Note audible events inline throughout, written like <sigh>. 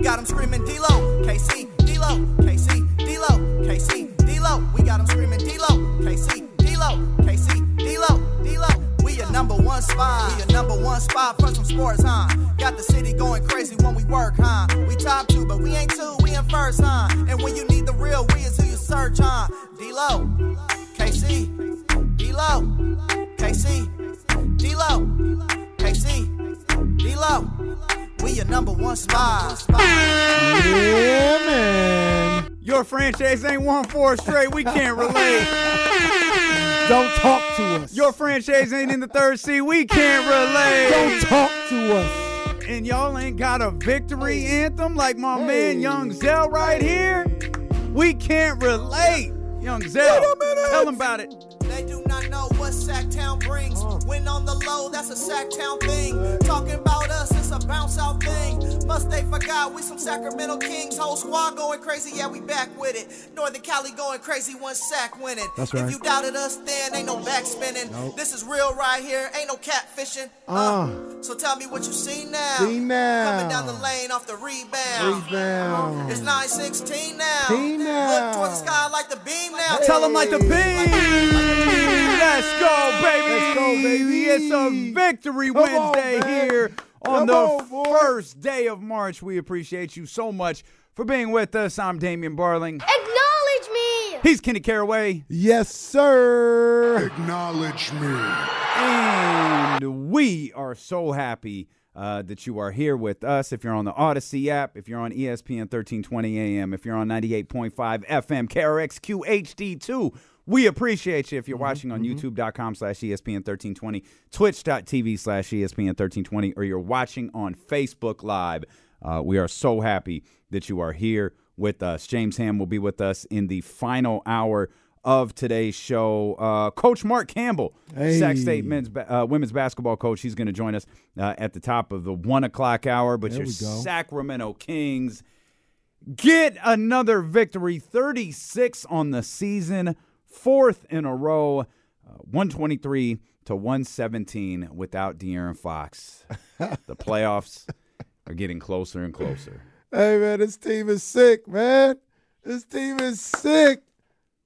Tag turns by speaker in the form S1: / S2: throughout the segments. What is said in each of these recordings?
S1: We got them screaming D-Lo, KC, D-Lo, KC, D-Lo, KC, D-Lo. We got them screaming D-Lo, KC, D-Lo, KC, D-Lo, D-Lo. We your number one spot. We your number one spot for some sports, huh? Got the city going crazy when we work, huh? We top two, but we ain't two, we in first, huh? And when you need the real, we is who you search, huh? D-Lo, KC, D-Lo, KC, D-Lo, KC, D-Lo. We your number one spot.
S2: Yeah, man. Your franchise ain't won four straight. We can't relate.
S3: Don't talk to us.
S2: Your franchise ain't in the third seed. We can't relate.
S3: Don't talk to us.
S2: And y'all ain't got a victory anthem like my man Young Zell right here. We can't relate. Young Zell, tell him about it.
S1: Not know brings. When on the low, that's a Sacktown thing. Talking about us, it's a bounce out thing. Must they forgot we some Sacramento Kings. Whole squad going crazy, yeah, we back with it. Northern Cali going crazy, one sack winning.
S3: That's
S1: If you doubted us, then ain't no back spinning. This is real right here, ain't no catfishing. Uh, so tell me what you see now.
S3: See now.
S1: Coming down the lane off the rebound.
S3: Rebound.
S1: It's 916 now.
S3: Team now.
S1: Look towards the sky like the beam now.
S2: Tell him like the ping. Let's go, baby.
S3: Let's go, baby.
S2: It's a victory
S3: Come
S2: Wednesday
S3: man.
S2: here on
S3: Come
S2: the
S3: on,
S2: first day of March. We appreciate you so much for being with us. I'm Damian Barling.
S4: Acknowledge me!
S2: He's Kenny Caraway.
S3: Yes, sir.
S5: Acknowledge me.
S2: And we are so happy uh, that you are here with us. If you're on the Audacy app, if you're on ESPN 1320 AM, if you're on 98.5 FM, KRXQ HD2, we appreciate you. If you're watching on youtube.com slash E ESPN 1320, twitch.tv slash E ESPN 1320, or you're watching on Facebook Live, uh, we are so happy that you are here with us. James Ham will be with us in the final hour of today's show. Uh, coach Mark Campbell, Sac State men's ba- uh, women's basketball coach, he's going to join us uh, at the top of the one o'clock hour. But
S3: There
S2: your. Sacramento Kings get another victory, 36 on the season, fourth in a row, uh, 123 to 117 without De'Aaron Fox. <laughs> the playoffs are getting closer and closer.
S3: Hey, man, this team is sick, man. This team is sick.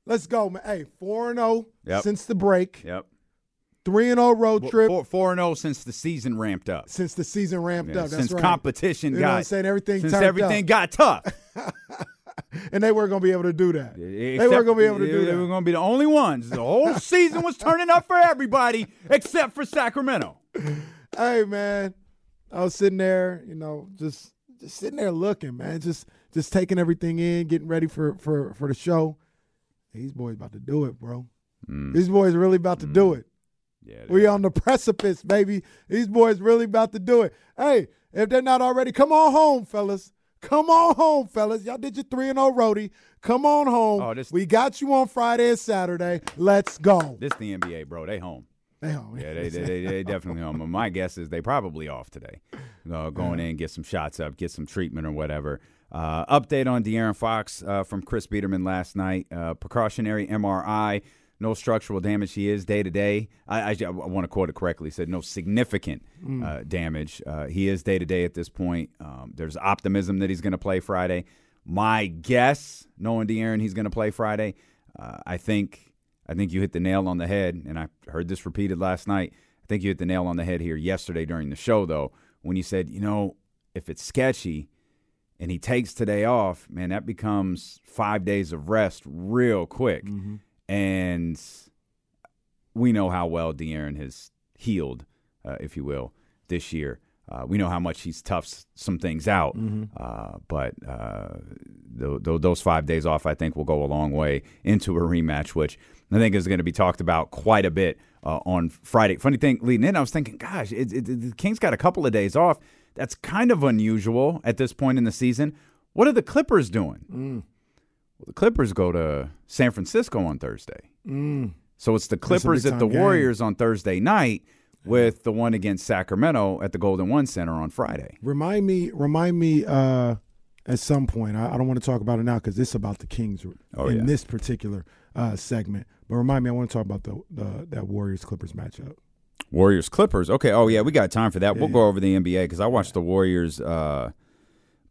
S3: Let's go, man. Hey, 4 and 0
S2: Yep.
S3: since the break.
S2: Yep.
S3: 3 and 0 road trip
S2: Four, four and zero since the season ramped up.
S3: since the season ramped
S2: Yeah,
S3: up. That's
S2: since
S3: right.
S2: competition
S3: You know
S2: got
S3: what I'm saying? Everything
S2: since everything
S3: up.
S2: got tough. <laughs> <laughs>
S3: And they weren't going to be able to do that. they weren't going to be able to do that.
S2: They were going to be the only ones. The whole <laughs> season was turning up for everybody except for Sacramento. <laughs>
S3: Hey, man, I was sitting there, you know, just just sitting there looking, man, just just taking everything in, getting ready for for for the show. These boys about to do it, bro. Mm. These boys really about to do mm. it.
S2: Yeah,
S3: We on the precipice, baby. These boys really about to do it. Hey, if they're not already, come on home, fellas. Come on home, fellas. Y'all did your 3 and 0 roadie. Come on home.
S2: Oh, this-
S3: we got you on Friday and Saturday. Let's go.
S2: this the NBA, bro. They home.
S3: They home.
S2: Yeah, they, they, they, they definitely home. My guess is they probably off today. Uh, going in, get some shots up, get some treatment or whatever. Uh, update on De'Aaron Fox uh, from Chris Biderman last night. Uh, precautionary MRI, no structural damage. He is day to day. I, I, I want to quote it correctly. He said no significant uh, damage. Uh, he is day to day at this point. Um, there's optimism that he's going to play Friday. My guess, knowing De'Aaron, he's going to play Friday. Uh, I think I think you hit the nail on the head, and I heard this repeated last night. I think you hit the nail on the head here yesterday during the show, though, when you said, you know, if it's sketchy and he takes today off, man, that becomes five days of rest real quick. And we know how well De'Aaron has healed uh, if you will, this year. Uh, we know how much he's toughed some things out,
S3: Mm-hmm.
S2: uh, but uh, th- th- those five days off, I think, will go a long way into a rematch, which I think is going to be talked about quite a bit uh, on Friday. Funny thing, leading in, I was thinking, gosh, it, it, the Kings got a couple of days off. That's kind of unusual at this point in the season. What are the Clippers doing? Well, the Clippers go to San Francisco on Thursday. So it's the Clippers at the
S3: game.
S2: Warriors on Thursday night with the one against Sacramento at the Golden One Center on Friday.
S3: Remind me, remind me uh, at some point. I, I don't want to talk about it now because this is about the Kings
S2: Oh,
S3: in
S2: yeah.
S3: this particular uh, segment. But remind me, I want to talk about the, the that Warriors Clippers matchup.
S2: Warriors Clippers. Okay. Oh yeah, we got time for that. we'll
S3: Yeah,
S2: go over the NBA because I watched the Warriors uh,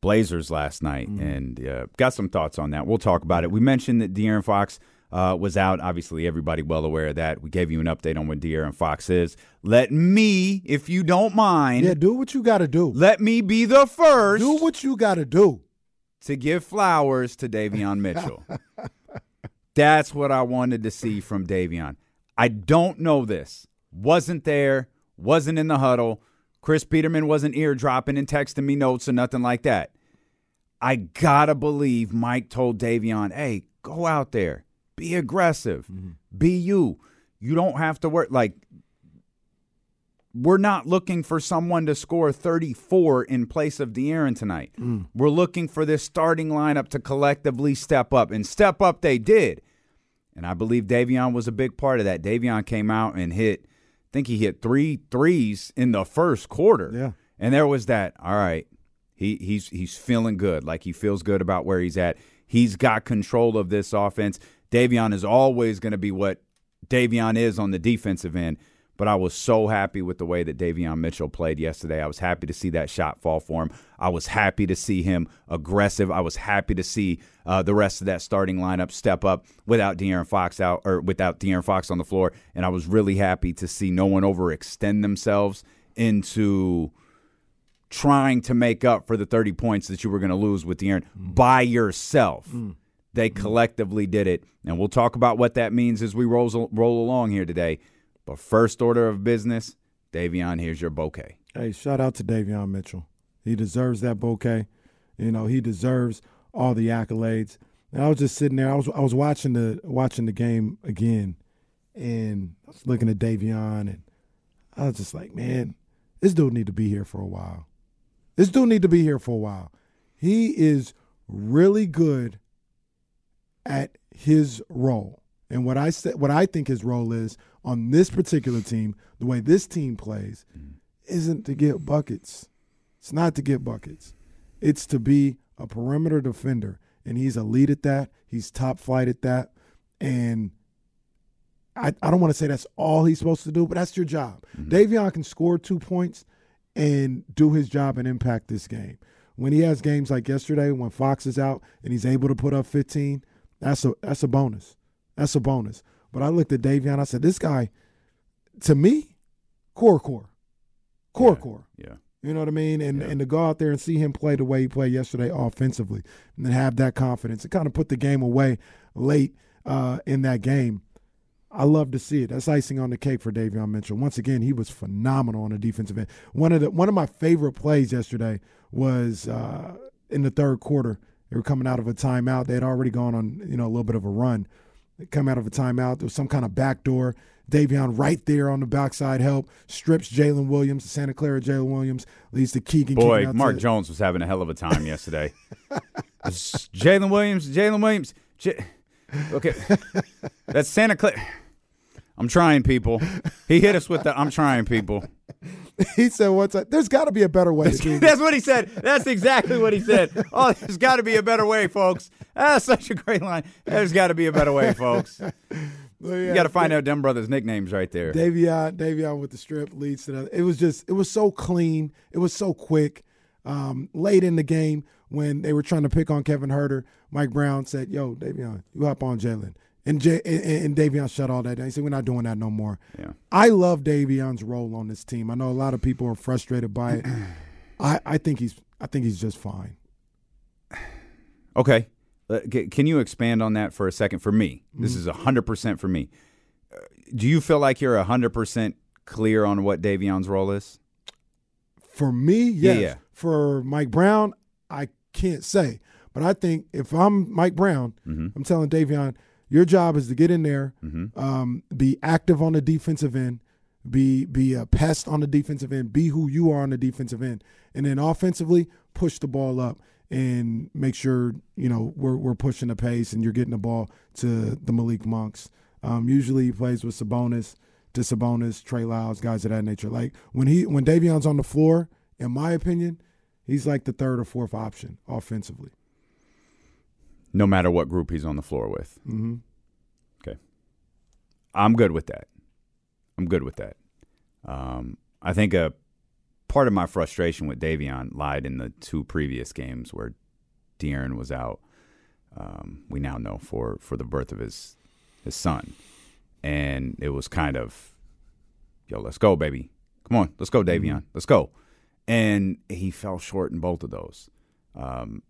S2: Blazers last night
S3: Mm-hmm.
S2: and uh, got some thoughts on that. We'll talk about it. We mentioned that De'Aaron Fox uh, was out. Obviously, everybody well aware of that. We gave you an update on what De'Aaron Fox is. Let me, if you don't mind,
S3: Yeah, do what you got to do.
S2: let me be the first
S3: Do what you got to do.
S2: to give flowers to Davion <laughs> Mitchell. That's what I wanted to see from Davion. I don't know this. Wasn't there, wasn't in the huddle. Chris Biderman wasn't eardropping and texting me notes or nothing like that. I gotta believe Mike told Davion, hey, go out there, be aggressive, mm-hmm. be you. You don't have to work like we're not looking for someone to score 34 in place of De'Aaron tonight. Mm. We're looking for this starting lineup to collectively step up, and step up they did. And I believe Davion was a big part of that. Davion came out and hit, I think he hit three threes in the first quarter.
S3: Yeah.
S2: And there was that, all right, he he's he's feeling good. Like he feels good about where he's at. He's got control of this offense. Davion is always going to be what Davion is on the defensive end. But I was so happy with the way that Davion Mitchell played yesterday. I was happy to see that shot fall for him. I was happy to see him aggressive. I was happy to see uh, the rest of that starting lineup step up without De'Aaron Fox out or without De'Aaron Fox on the floor. And I was really happy to see no one overextend themselves into trying to make up for the 30 points that you were going to lose with De'Aaron mm. by yourself. Mm. They mm. collectively did it, and we'll talk about what that means as we roll roll along here today. But first order of business, Davion, here's your bouquet.
S3: Hey, shout out to Davion Mitchell. He deserves that bouquet. You know, he deserves all the accolades. And I was just sitting there. I was I was watching the watching the game again, and I was looking at Davion, and I was just like, man, this dude need to be here for a while. This dude need to be here for a while. He is really good at his role. And what I said, what I think his role is on this particular team, the way this team plays, isn't to get buckets. It's not to get buckets. It's to be a perimeter defender, and he's elite at that. He's top flight at that, and I, I don't want to say that's all he's supposed to do, but that's your job. Mm-hmm. Davion can score two points and do his job and impact this game. When he has games like yesterday, when Fox is out and he's able to put up 15, that's a that's a bonus. That's a bonus. But I looked at Davion, I said, this guy, to me, core core. Core core.
S2: Yeah.
S3: You know what I mean? And
S2: Yeah.
S3: and to go out there and see him play the way he played yesterday offensively and then have that confidence and kind of put the game away late uh, in that game. I love to see it. That's icing on the cake for Davion Mitchell. Once again, he was phenomenal on the defensive end. One of the one of my favorite plays yesterday was uh, in the third quarter. They were coming out of a timeout. They had already gone on you know a little bit of a run. They come out of a timeout. There was some kind of backdoor. Davion right there on the backside help strips Jalen Williams, Santa Clara Jalen Williams leads to Keegan.
S2: Boy,
S3: out
S2: Mark Jones was having a hell of a time yesterday. <laughs> Jalen Williams, Jalen Williams. J- okay, that's Santa Clara. I'm trying, people. He hit us with the "I'm trying, people." <laughs>
S3: He said "What's time, "There's got to be a better way to.
S2: That's what he said. That's exactly what he said. <laughs> Oh, there's got to be a better way, folks. That's such a great line. There's got to be a better way, folks. <laughs> You got to find out them brothers' nicknames right there.
S3: Davion, Davion with the strip leads to that. It was just, it was so clean. It was so quick. Um, late in the game, when they were trying to pick on Kevin Huerter, Mike Brown said, "Yo, Davion, you hop on Jalen." And, J- and, and Davion shut all that down. He said, "We're not doing that no more."
S2: Yeah.
S3: I love Davion's role on this team. I know a lot of people are frustrated by it. <clears throat> I, I think he's, I think he's just fine. <sighs>
S2: Okay. Uh, Can you expand on that for a second? For me, this is 100% for me. Uh, Do you feel like you're 100% clear on what Davion's role is?
S3: For me,
S2: Yeah, yeah.
S3: For Mike Brown, I can't say. But I think if I'm Mike Brown,
S2: Mm-hmm.
S3: I'm telling Davion, your job is to get in there, um, be active on the defensive end, be be a pest on the defensive end, be who you are on the defensive end, and then offensively push the ball up and make sure you know we're we're pushing the pace and you're getting the ball to the Malik Monks. Um, usually he plays with Sabonis, to Sabonis, Trey Lyles, guys of that nature. Like when he when Davion's on the floor, in my opinion, he's like the third or fourth option offensively.
S2: No matter what group he's on the floor with.
S3: Mm-hmm.
S2: Okay. I'm good with that. I'm good with that. Um, I think a part of my frustration with Davion lied in the two previous games where De'Aaron was out. Um, we now know for for the birth of his his son, and it was kind of, yo, let's go, baby, come on, let's go, Davion, let's go, and he fell short in both of those. Um,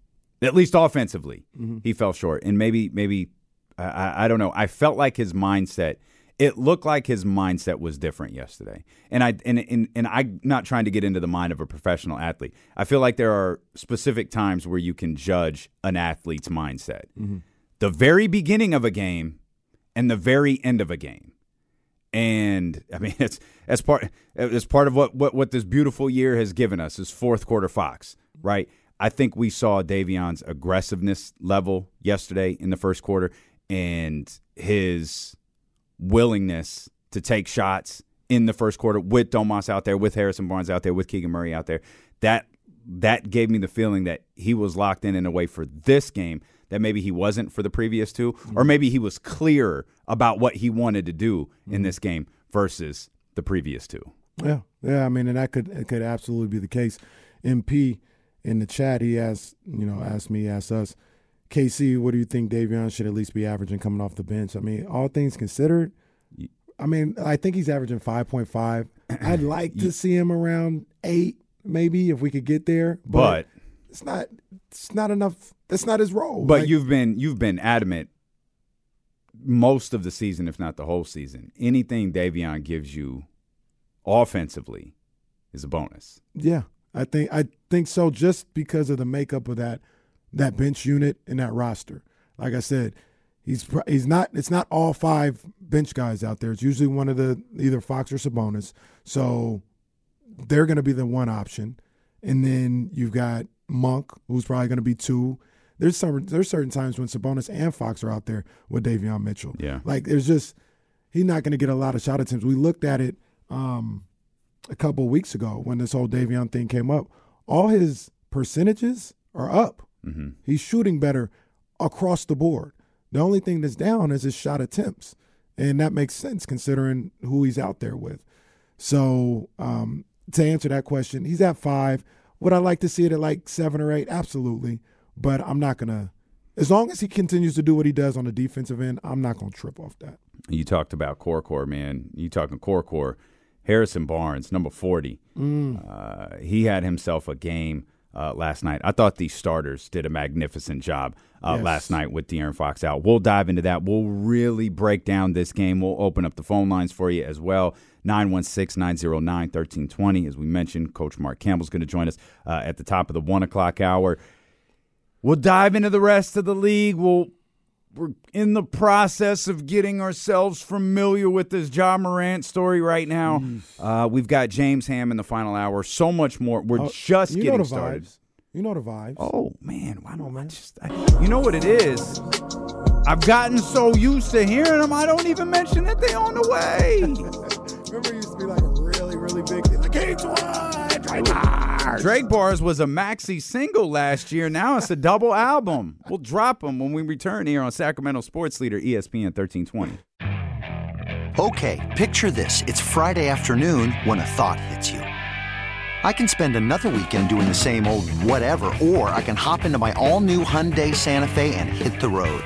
S2: at least offensively, mm-hmm. he fell short, and maybe maybe I- I, don't know. I felt like his mindset. It looked like his mindset was different yesterday, and I and and, and I'm not trying to get into the mind of a professional athlete. I feel like there are specific times where you can judge an athlete's mindset. Mm-hmm. The very beginning of a game and the very end of a game, and I mean <laughs> it's as part it's part of what what what this beautiful year has given us is fourth quarter Fox, right? I think we saw Davion's aggressiveness level yesterday in the first quarter and his willingness to take shots in the first quarter with Domas out there, with Harrison Barnes out there, with Keegan Murray out there. That that gave me the feeling that he was locked in in a way for this game that maybe he wasn't for the previous 2 or mm-hmm. maybe he was clearer about what he wanted to do in mm-hmm. this game versus the previous two.
S3: Yeah, yeah. I mean, and that could it could absolutely be the case. MP in the chat, he asked, you know, asked me, asked us, KC, what do you think Davion should at least be averaging coming off the bench? I mean, all things considered, I mean, I think he's averaging five point five. <clears throat> I'd like to see him around eight, maybe if we could get there.
S2: But
S3: it's not. It's not enough. That's not his role.
S2: But
S3: Like,
S2: you've been you've been adamant most of the season, if not the whole season. Anything Davion gives you offensively is a bonus.
S3: Yeah, I think I think so. Just because of the makeup of that that bench unit and that roster. Like I said, he's he's not. It's not all five bench guys out there. It's usually one of the either Fox or Sabonis. So they're going to be the one option, and then you've got Monk, who's probably going to be two. There's some there's certain times when Sabonis and Fox are out there with Davion Mitchell.
S2: Yeah.
S3: like there's just he's not going to get a lot of shot attempts. We looked at it. Um, a couple weeks ago when this whole Davion thing came up, all his percentages are up.
S2: Mm-hmm.
S3: He's shooting better across the board. The only thing that's down is his shot attempts, and that makes sense considering who he's out there with. So um, to answer that question, he's at five. Would I like to see it at like seven or eight? Absolutely, but I'm not gonna. As long as he continues to do what he does on the defensive end, I'm not gonna trip off that.
S2: You talked about core core, man. You talking core core. Harrison Barnes, number 40. Uh, he had himself a game uh, last night. I thought these starters did a magnificent job uh,
S3: Yes.
S2: last night with De'Aaron Fox out. We'll dive into that. We'll really break down this game. We'll open up the phone lines for you as well. 916 909 1320. As we mentioned, Coach Mark Campbell's going to join us uh, at the top of the one o'clock hour. We'll dive into the rest of the league. We'll we're in the process of getting ourselves familiar with this Ja Morant story right now. Uh, we've got James Ham in the final hour. So much more. We're
S3: Oh,
S2: just getting started.
S3: vibes. You know the vibes.
S2: Oh man, why don't I just? I, you know what it is? I've gotten so used to hearing them, I don't even mention that they on the way. <laughs>
S3: Remember, it used to be like a really, really big thing, like H one, Bars.
S2: Drake Bars was a maxi single last year. Now it's a double <laughs> album. We'll drop them when we return here on Sacramento Sports Leader ESPN 1320.
S5: Okay, picture this. It's Friday afternoon when a thought hits you. I can spend another weekend doing the same old whatever, or I can hop into my all new Hyundai Santa Fe and hit the road.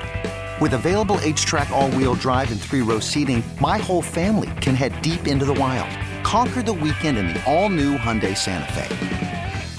S5: With available HTRAC, all wheel drive, and three row seating, my whole family can head deep into the wild. Conquer the weekend in the all new Hyundai Santa Fe.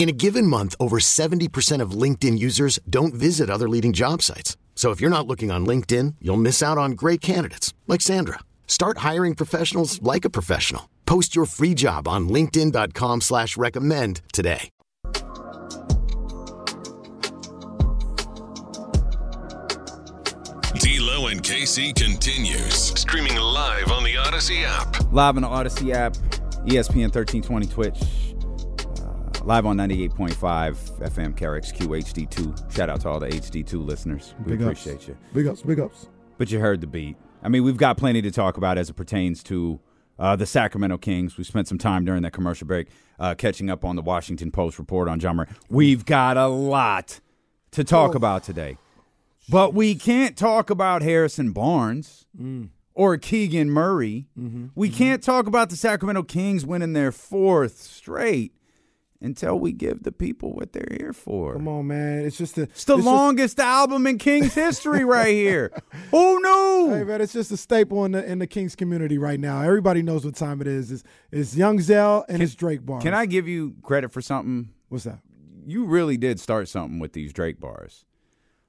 S6: In a given month, over 70% of LinkedIn users don't visit other leading job sites. So if you're not looking on LinkedIn, you'll miss out on great candidates like Sandra. Start hiring professionals like a professional. Post your free job on linkedin.com slash recommend today.
S7: D'Lo and KC continues. Streaming live on the Audacy app.
S2: Live on the Audacy app, ESPN 1320 Twitch, live on 98.5 FM KRXQ HD2. Shout out to all the HD2 listeners. We
S3: Big ups.
S2: appreciate you.
S3: Big ups, big ups.
S2: But you heard the beat. I mean, we've got plenty to talk about as it pertains to uh, the Sacramento Kings. We spent some time during that commercial break uh, catching up on the Washington Post report on John Murray. We've got a lot to talk about today. But we can't talk about Harrison Barnes or Keegan Murray. We can't talk about the Sacramento Kings winning their fourth straight until we give the people what they're here for.
S3: Come on, man. It's just a.
S2: It's the longest album in Kings history right here. <laughs> Who knew?
S3: Hey man, it's just a staple in the in the Kings community right now. Everybody knows what time it is. It's, it's Young Zell and it's Drake bars.
S2: Can I give you credit for something?
S3: What's that?
S2: You really did start something with these Drake bars.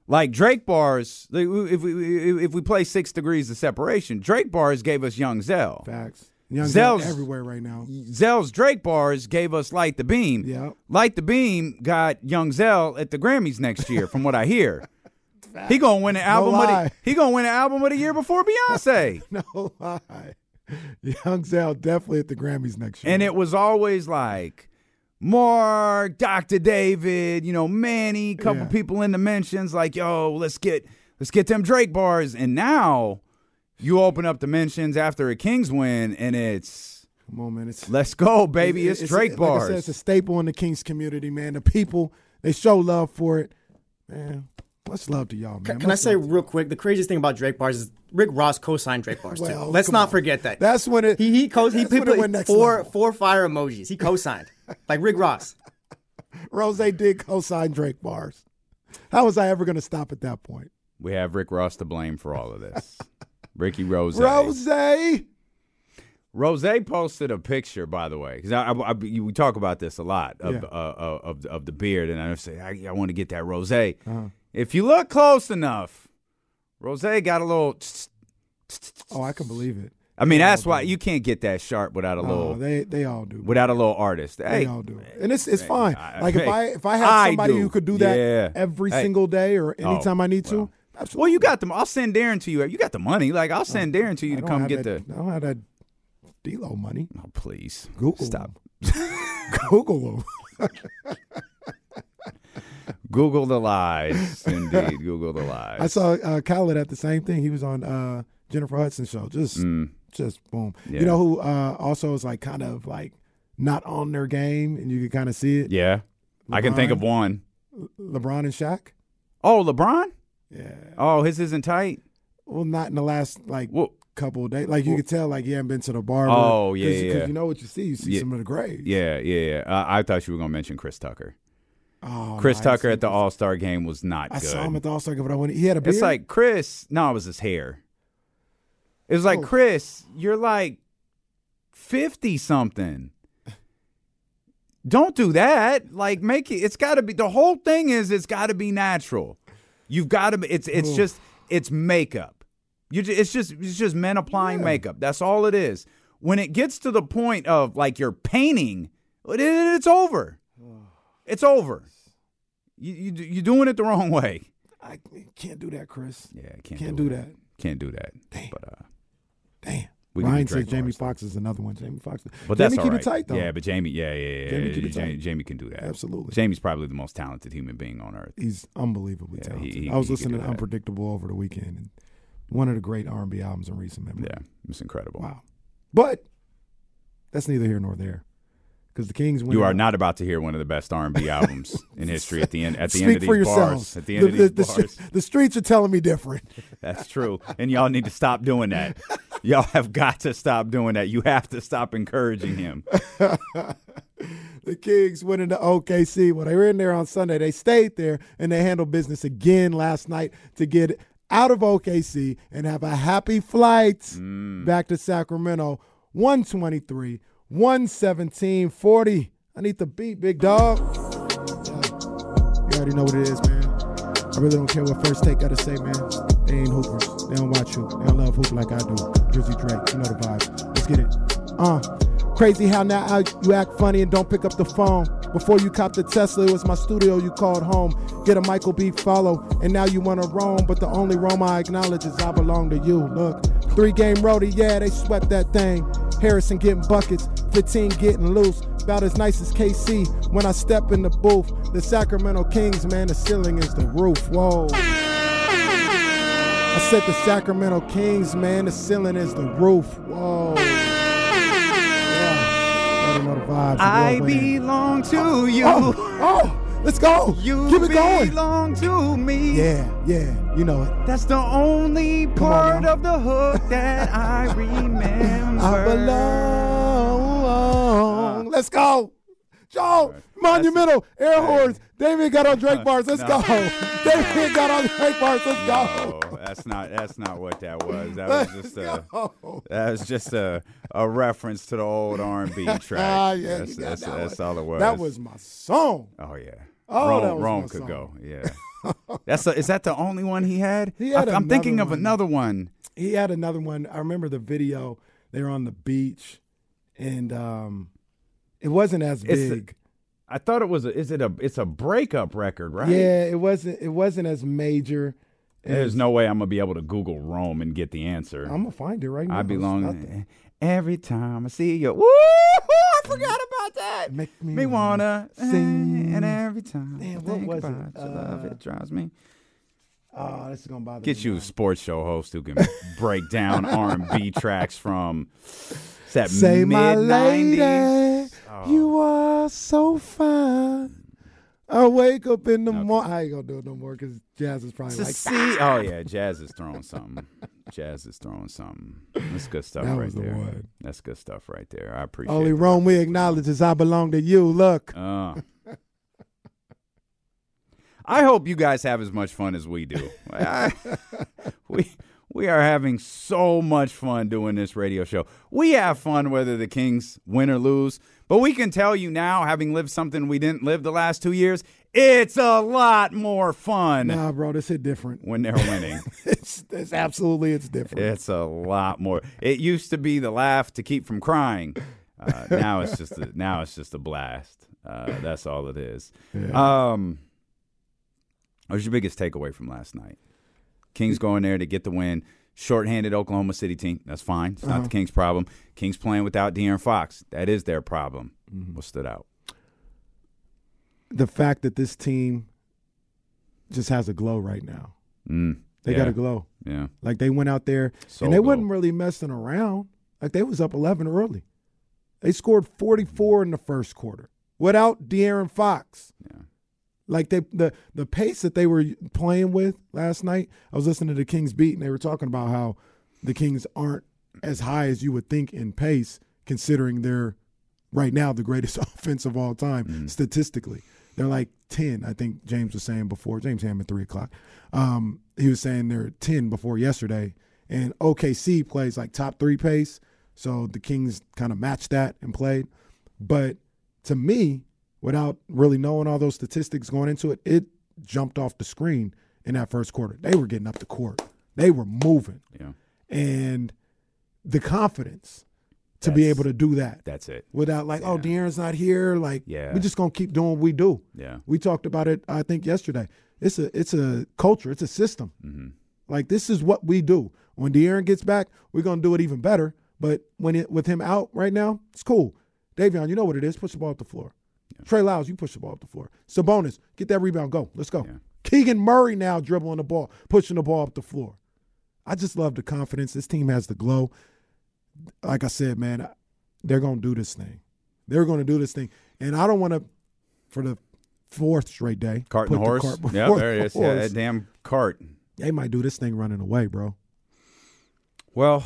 S2: Like Drake bars, if we if we play six degrees of separation, Drake bars gave us Young Zell.
S3: Facts. Young
S2: Zell's-
S3: everywhere right now.
S2: Zell's Drake bars gave us Light the Beam.
S3: Yep.
S2: Light the Beam got Young Zell at the Grammys next year, from what I hear. <laughs> he gonna win an album. of
S3: lie.
S2: the, he gonna win an album of the year before Beyonce. <laughs>
S3: No lie. Young Zell definitely at the Grammys next year.
S2: And it was always like Mark, Dr. David, you know, Manny, couple
S3: Yeah.
S2: people in the mentions, like, yo, let's get let's get them Drake bars. And now you open up the mentions after a Kings win, and it's
S3: Come on, man. It's
S2: let's go, baby. It's, Drake
S3: like
S2: bars.
S3: I said, it's a staple in the Kings community, man. The people they show love for it, man. Much love to y'all, man.
S8: Can, can I say real quick? The craziest thing about Drake bars is Rick Ross co-signed Drake bars
S3: Well,
S8: too. Let's not
S3: on.
S8: forget that.
S3: That's when it.
S8: he he co- he
S3: that's when
S8: put four
S3: level.
S8: four fire emojis. He co-signed <laughs> like Rick Ross.
S3: Rose did co-sign Drake bars. How was I ever going to stop at that point?
S2: we have Rick Ross to blame for all of this. <laughs> Ricky Rose.
S3: Rose,
S2: Rose posted a picture, by the way, because I, I, I- you- we talk about this a lot of
S3: Yeah.
S2: uh, uh, of of the beard, and I say I, I want to get that rose.
S3: Uh-huh.
S2: If you look close enough, Rose got a little.
S3: oh, I can believe it.
S2: I mean, that's why you can't get that sharp without a
S3: Oh,
S2: little
S3: they they all do.
S2: without a little artist.
S3: They
S2: Hey,
S3: all do, and it's it's fine.
S2: I-
S3: Like if
S2: hey,
S3: I if I had
S2: I
S3: somebody
S2: do.
S3: who could do that
S2: Yeah.
S3: every
S2: Hey.
S3: single day or
S2: Oh,
S3: anytime I need
S2: well.
S3: to, absolutely.
S2: well, you got them. I'll send Darren to you. You got the money. Like I'll send Darren to you
S3: I
S2: to come get
S3: that,
S2: the.
S3: I don't have that D-Lo money.
S2: Oh, please
S3: Google
S2: stop. <laughs>
S3: Google them. <laughs>
S2: Google the lies, indeed. Google the lies.
S3: I saw uh, Khaled at the same thing. He was on uh, Jennifer Hudson show. Just just boom.
S2: Mm. Yeah.
S3: You know who uh, also is like kind of like not on their game, and you can kind of see it.
S2: Yeah, I can think of
S3: LeBron?
S2: one.
S3: LeBron and Shaq.
S2: Oh, LeBron.
S3: Yeah.
S2: Oh, his isn't tight.
S3: Well, not in the last like
S2: Well,
S3: couple of days. Like you could tell, like he hadn't been to the barber.
S2: Oh, yeah,
S3: 'Cause- 'cause
S2: yeah.
S3: you know what you see. You see
S2: Yeah.
S3: some of the graves.
S2: yeah, yeah, yeah. Uh, I thought you were gonna mention Chris Tucker.
S3: Oh,
S2: Chris
S3: no,
S2: Tucker at the All Star game was not
S3: I
S2: good.
S3: saw him at the All Star game, but I went. He had a beard.
S2: it's like Chris. No, it was his hair. It was like
S3: Oh.
S2: Chris. You're like fifty something. Don't do that. Like make it. It's got to be. The whole thing is it's got to be natural. You've got to. It's it's just it's makeup. You. It's just it's just men applying
S3: Yeah.
S2: makeup. That's all it is. When it gets to the point of like you're painting, it, it's over. It's over. You you you're doing it the wrong way.
S3: I can't do that, Chris.
S2: Yeah, can't,
S3: Can't
S2: do,
S3: do
S2: it.
S3: that.
S2: Can't do that.
S3: Damn.
S2: But uh,
S3: Damn.
S2: We
S3: Ryan says Jamie. Foxx is another one. Jamie Foxx.
S2: But
S3: Jamie
S2: that's
S3: keep
S2: right.
S3: it tight though.
S2: Yeah, but Jamie, yeah, yeah, yeah.
S3: Jamie keep it
S2: Jamie,
S3: tight.
S2: Jamie can do that.
S3: Absolutely.
S2: Jamie's probably the most talented human being on earth.
S3: He's unbelievably
S2: Yeah,
S3: talented.
S2: he- he-
S3: I was listening to. Unpredictable over the weekend, and one of the great R&B albums in recent memory.
S2: Yeah, it's incredible.
S3: Wow. But that's neither here nor there, because the Kings win.
S2: You are not about to hear one of the best R and B <laughs> albums in history at the end. At the
S3: Speak
S2: end of these
S3: for
S2: bars. At the end of these
S3: the,
S2: bars.
S3: the streets are telling me different. <laughs>
S2: That's true. And y'all need to stop doing that. <laughs> <laughs> Y'all have got to stop doing that. You have to stop encouraging him. <laughs>
S3: the Kings went into OKC. Well, they were in there on Sunday. They stayed there and they handled business again last night to get out of OKC and have a happy flight
S2: Mm.
S3: back to Sacramento. 123, 117, 40. I need the beat, big dog. Yeah. You already know what it is, man. I really don't care what first take got to say, man. They ain't hoopers. They don't watch you. They don't love hoop like I do. Drizzy Drake, you know the vibes. Let's get it. Uh, crazy how now I- you act funny and don't pick up the phone. Before you copped the Tesla, it was my studio you called home. Get a Michael B follow, and now you wanna roam. But the only roam I acknowledge is I belong to you. Look, three game roadie, yeah, they swept that thing. Harrison getting buckets, 15 getting loose. About as nice as KC when I step in the booth. The Sacramento Kings, man, the ceiling is the roof. Whoa. I said the Sacramento Kings, man, the ceiling is the roof. Whoa. Yeah. Gotta know the vibes.
S2: I belong to oh, you.
S3: Oh, oh, let's go.
S2: You
S3: Keep it going.
S2: belong to me.
S3: Yeah, yeah, you know it.
S2: That's the only
S3: on
S2: part
S3: now.
S2: of the hook that I <laughs> remember.
S3: I belong. Let's go. Joe, monumental, air horns. David got on Drake bars. Let's
S2: No.
S3: go. <laughs> David got on Drake bars. Let's go.
S2: That's not that's not what that was. That was just a that was just a, a reference to the old R and B <laughs> track.
S3: Ah, yeah,
S2: that's that's,
S3: that
S2: that's all it was.
S3: That was my song.
S2: Oh yeah.
S3: Oh,
S2: Rome,
S3: that was
S2: Rome could
S3: song.
S2: go. Yeah. <laughs> That's a, is that the only one he had?
S3: He had
S2: I, am thinking of
S3: one.
S2: another one.
S3: He had another one. I remember the video. They were on the beach, and um, it wasn't as
S2: It's the-
S3: big.
S2: I thought it was a. Is it a? It's a breakup record, right?
S3: Yeah, it wasn't. It wasn't as major.
S2: There's no way I'm gonna be able to Google Rome and get the answer.
S3: I'm gonna find it right now.
S2: I belong. Every time I see you, woo! I forgot about that.
S3: Make me
S2: me wanna
S3: sing.
S2: and every time
S3: Damn,
S2: I
S3: what
S2: think
S3: was it?
S2: about your love,
S3: Uh,
S2: it drives me.
S3: Oh, this is gonna bother
S2: Get
S3: me
S2: you a sports show host who can break down <laughs> R&B tracks from that
S3: Say, my
S2: mid
S3: lady,
S2: '90s.
S3: you are so fine. I wake up in the morning. I ain't gonna do it no more because Jazz is probably
S2: To
S3: like,
S2: see, oh yeah, Jazz is throwing something. <laughs> Jazz is throwing something. That's good stuff
S3: That
S2: right
S3: was the
S2: there.
S3: one.
S2: That's good stuff right there. I appreciate.
S3: only
S2: it.
S3: Rome we acknowledge is I belong to you. Look,
S2: Uh. I hope you guys have as much fun as we do. <laughs> I- we we are having so much fun doing this radio show. We have fun whether the Kings win or lose, but we can tell you now, having lived something we didn't live the last two years, it's a lot more fun
S3: nah, bro, this hit different.
S2: when they're winning. <laughs>
S3: It's, it's absolutely it's different.
S2: It's a lot more. It used to be the laugh to keep from crying. Uh, <laughs> now it's just a, now it's just a blast. Uh, that's all it is. Um, what was your biggest takeaway from last night? Kings going there to get the win. Shorthanded Oklahoma City team. That's fine. It's not the Kings' problem. Kings playing without De'Aaron Fox. That is their problem. What stood out?
S3: the fact that this team just has a glow right now.
S2: Mm,
S3: They
S2: yeah,
S3: got a glow.
S2: Yeah.
S3: Like they went out there
S2: So
S3: and they
S2: glow.
S3: wasn't really messing around. Like they was up 11 early. They scored 44 in the first quarter without De'Aaron Fox.
S2: Yeah.
S3: Like they the the pace that they were playing with last night. I was listening to the Kings beat and they were talking about how the Kings aren't as high as you would think in pace, considering they're right now the greatest <laughs> offense of all time
S2: Mm-hmm.
S3: statistically. They're like 10, I think James was saying before. James Hammond, 3 o'clock. Um, he was saying they're 10 before yesterday. And OKC plays like top three pace. So the Kings kind of matched that and played. But to me, without really knowing all those statistics going into it, it jumped off the screen in that first quarter. They were getting up the court, they were moving.
S2: Yeah.
S3: And the confidence to be able to do that
S2: That's it.
S3: without like, oh, De'Aaron's not here. Like,
S2: Yeah.
S3: we're just gonna keep doing what we do.
S2: Yeah.
S3: We talked about it, I think, yesterday. It's a it's a culture. It's a system.
S2: Mm-hmm.
S3: Like this is what we do. When De'Aaron gets back, we're gonna do it even better. But when it with him out right now, it's cool. Davion, you know what it is. Push the ball up the floor. Trey Lyles, you push the ball up the floor. Sabonis, get that rebound. Go. Let's go. Keegan Murray now dribbling the ball, pushing the ball up the floor. I just love the confidence. This team has the glow. Like I said, man, they're going to do this thing. They're going to do this thing. And I don't want to, for the fourth straight day,
S2: Cart and
S3: the
S2: horse.
S3: cart
S2: Yeah, there
S3: the
S2: it is. Yeah, that damn cart.
S3: They might do this thing running away, bro.
S2: Well,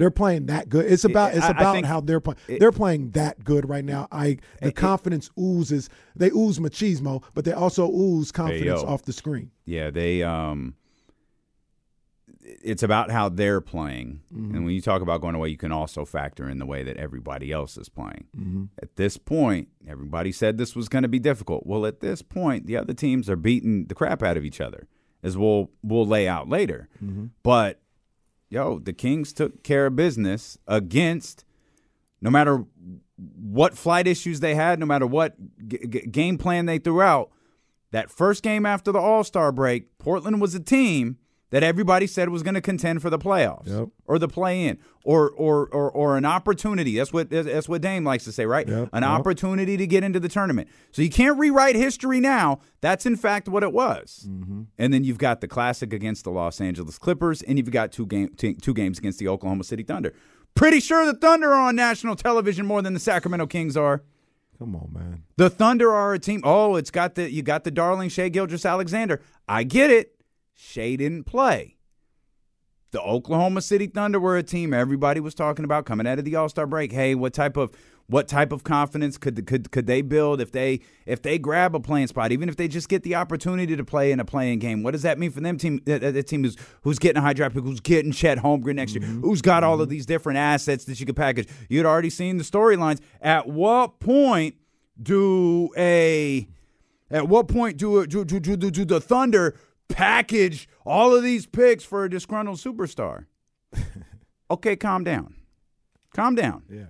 S3: They're playing that good. It's about it's
S2: I- I
S3: about
S2: think
S3: how they're playing.
S2: it-
S3: they're playing that good right now. I the
S2: It-
S3: confidence oozes. They ooze machismo, but they also ooze confidence off the screen.
S2: Yeah, they um it's about how they're playing.
S3: Mm-hmm.
S2: And when you talk about going away, you can also factor in the way that everybody else is playing.
S3: Mm-hmm.
S2: At this point, everybody said this was going to be difficult. Well, at this point, the other teams are beating the crap out of each other, as we'll we'll lay out later.
S3: Mm-hmm.
S2: But yo, the Kings took care of business against no matter what flight issues they had, no matter what g- g- game plan they threw out. That first game after the All Star break, Portland was a team that everybody said was going to contend for the playoffs
S3: Yep.
S2: or the play in or, or or or an opportunity. That's what that's what Dame likes to say, right?
S3: Yep,
S2: An
S3: yep.
S2: opportunity to get into the tournament. So you can't rewrite history now. That's in fact what it was.
S3: Mm-hmm.
S2: And then you've got the classic against the Los Angeles Clippers, and you've got two game two, two games against the Oklahoma City Thunder. Pretty sure the Thunder are on national television more than the Sacramento Kings are.
S3: Come on, man.
S2: The Thunder are a team. Oh, it's got the you got the darling Shai Gilgeous-Alexander. I get it. Shai didn't play. The Oklahoma City Thunder were a team everybody was talking about coming out of the All Star break. Hey, what type of what type of confidence could could could they build if they if they grab a playing spot, even if they just get the opportunity to play in a playing game? What does that mean for them team? That, that team who's who's getting a high draft pick, who's getting Chet Holmgren next year, mm-hmm. who's got all of mm-hmm. these different assets that you could package. You'd already seen the storylines. At what point do a at what point do do, do, do, do, do the Thunder package all of these picks for a disgruntled superstar? <laughs> okay, calm down. Calm down.
S3: Yeah.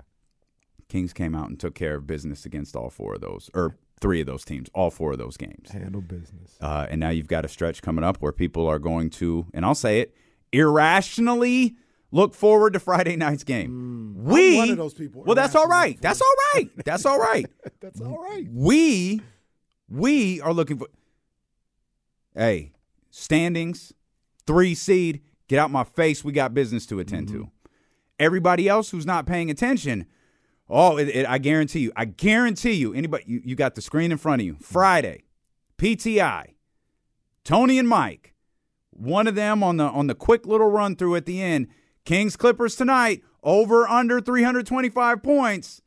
S2: Kings came out and took care of business against all four of those, or three of those teams, all four of those games.
S3: Handle business.
S2: Uh, and now you've got a stretch coming up where people are going to, and I'll say it, irrationally look forward to Friday night's game. we
S3: Mm. one of those people,
S2: Well, that's all right. That's all right. That's all right. <laughs>
S3: That's all right.
S2: We we are looking for Hey, standings, 3 seed, get out my face, we got business to attend to. Mm-hmm. Everybody else who's not paying attention, oh, it, it- I guarantee you, I guarantee you, anybody you, you got the screen in front of you. Mm-hmm. Friday, PTI, Tony and Mike, one of them on the on the quick little run through at the end. Kings Clippers tonight, over under 325 points.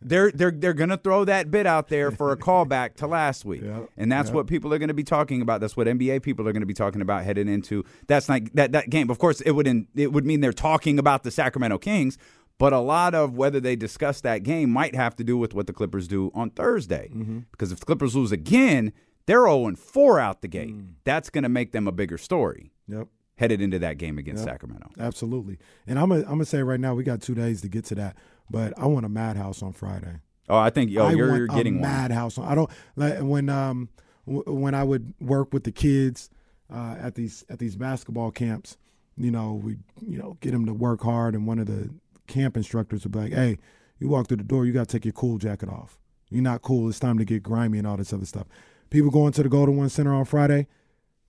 S2: They're they're they're gonna throw that bit out there for a <laughs> callback to last week,
S3: Yep,
S2: and that's
S3: yep.
S2: what people are going to be talking about. That's what NBA people are going to be talking about heading into that's not that that game. Of course, it would in, it would mean they're talking about the Sacramento Kings, but a lot of whether they discuss that game might have to do with what the Clippers do on Thursday.
S3: Mm-hmm.
S2: Because if the Clippers lose again, they're 0 4 out the gate.
S3: Mm.
S2: That's going to make them a bigger story
S3: Yep.
S2: Headed into that game against
S3: Yep.
S2: Sacramento.
S3: Absolutely. And I'm gonna I'm gonna say right now we got two days to get to that, but I want a madhouse on Friday.
S2: Oh, I think yo,
S3: I
S2: you're,
S3: want
S2: you're getting
S3: a
S2: one.
S3: madhouse. I don't like when um w- when I would work with the kids uh, at these at these basketball camps. You know, we you know get them to work hard, and one of the camp instructors would be like, "Hey, you walk through the door, you got to take your cool jacket off. You're not cool. It's time to get grimy and all this other stuff." People going to the Golden One Center on Friday,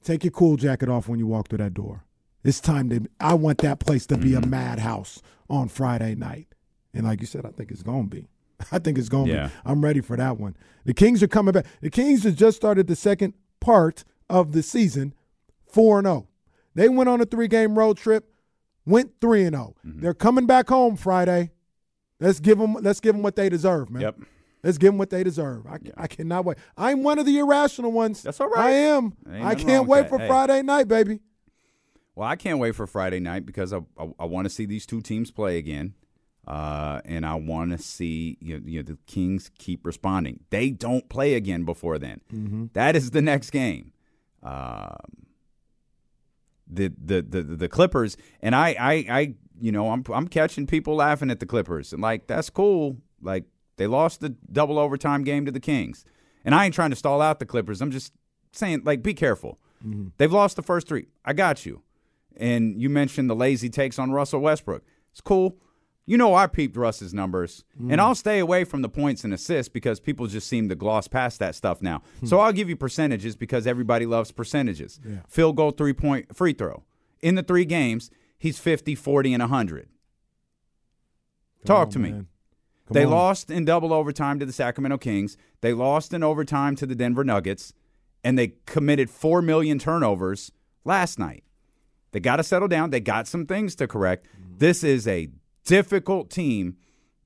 S3: take your cool jacket off when you walk through that door. It's time to. I want that place to be a
S2: Mm-hmm.
S3: madhouse on Friday night, and like you said, I think it's gonna be. <laughs> I think it's going to
S2: Yeah.
S3: be. I'm ready for that one. The Kings are coming back. The Kings have just started the second part of the season, 4 and 0. They went on a three game road trip, went 3 and 0.
S2: Mm-hmm.
S3: They're coming back home Friday. Let's give them let's give them what they deserve, man.
S2: Yep.
S3: Let's give them what they deserve. I, I cannot wait. I'm one of the irrational ones.
S2: That's all right.
S3: I am. I can't wait for
S2: Hey.
S3: Friday night, baby.
S2: Well, I can't wait for Friday night because I I, I want to see these two teams play again, uh, and I want to see you know, you know the Kings keep responding. They don't play again before then. That is the next game. Um, the, the the the Clippers and I I I you know I'm I'm catching people laughing at the Clippers and like that's cool. Like they lost the double overtime game to the Kings, and I ain't trying to stall out the Clippers. I'm just saying like be careful. They've lost the first three. I got you. And you mentioned the lazy takes on Russell Westbrook. It's cool. You know, I peeped Russ's numbers,
S3: Mm.
S2: and I'll stay away from the points and assists because people just seem to gloss past that stuff now. so I'll give you percentages because everybody loves percentages.
S3: Yeah.
S2: Field goal, three point free throw. In the three games, he's 50, 40, and 100. Talk
S3: on,
S2: to me.
S3: Come
S2: They
S3: on.
S2: lost in double overtime to the Sacramento Kings. They lost in overtime to the Denver Nuggets, and they committed 4 million turnovers last night. They got to settle down. They got some things to correct.
S3: Mm-hmm.
S2: This is a difficult team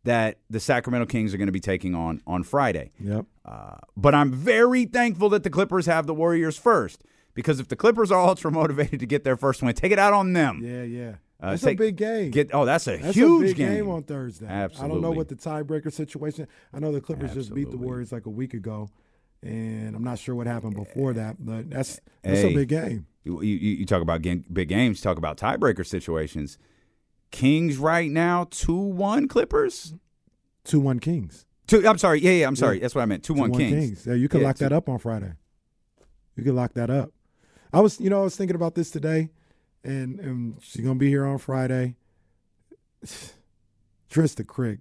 S2: that the Sacramento Kings are going to be taking on on Friday.
S3: Yep.
S2: Uh, but I'm very thankful that the Clippers have the Warriors first because if the Clippers are ultra motivated to get their first win, take it out on them.
S3: Yeah, yeah.
S2: Uh,
S3: That's
S2: take-
S3: a big game.
S2: Get oh, that's a
S3: That's
S2: huge
S3: a big
S2: game.
S3: on Thursday. Absolutely. I don't know what the tiebreaker situation. I know the Clippers just beat the Warriors like a week ago, and I'm not sure what happened before that. But that's that's
S2: Hey.
S3: a big game.
S2: You, you, you talk about game, big games, talk about tiebreaker situations. Kings right now, 2 1 Clippers?
S3: Two one Kings.
S2: Two, I'm sorry. Yeah, yeah, I'm sorry.
S3: Yeah.
S2: That's what I meant. 2 1 Kings.
S3: Yeah, you can
S2: Yeah,
S3: lock
S2: two-
S3: that up on Friday. You can lock that up. I was, you know, I was thinking about this today, and and she's gonna be here on Friday. <sighs> Trista Crick,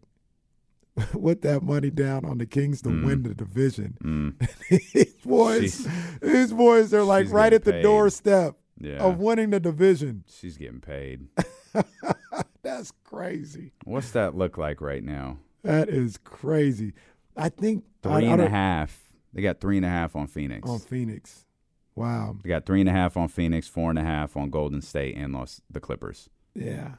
S3: <laughs> put that money down on the Kings to
S2: Mm.
S3: win the division.
S2: Mm. <laughs>
S3: These boys,
S2: She's-
S3: these boys are like right at the
S2: paid.
S3: doorstep
S2: Yeah.
S3: of winning the division.
S2: She's getting paid. <laughs>
S3: That's crazy.
S2: What's that look like right now?
S3: That is crazy. I think I-
S2: Three
S3: I
S2: and a
S3: don't-
S2: half. They got three and a half on Phoenix.
S3: on Phoenix. Wow.
S2: They got three and a half on Phoenix, four and a half on Golden State, and lost the Clippers.
S3: Yeah.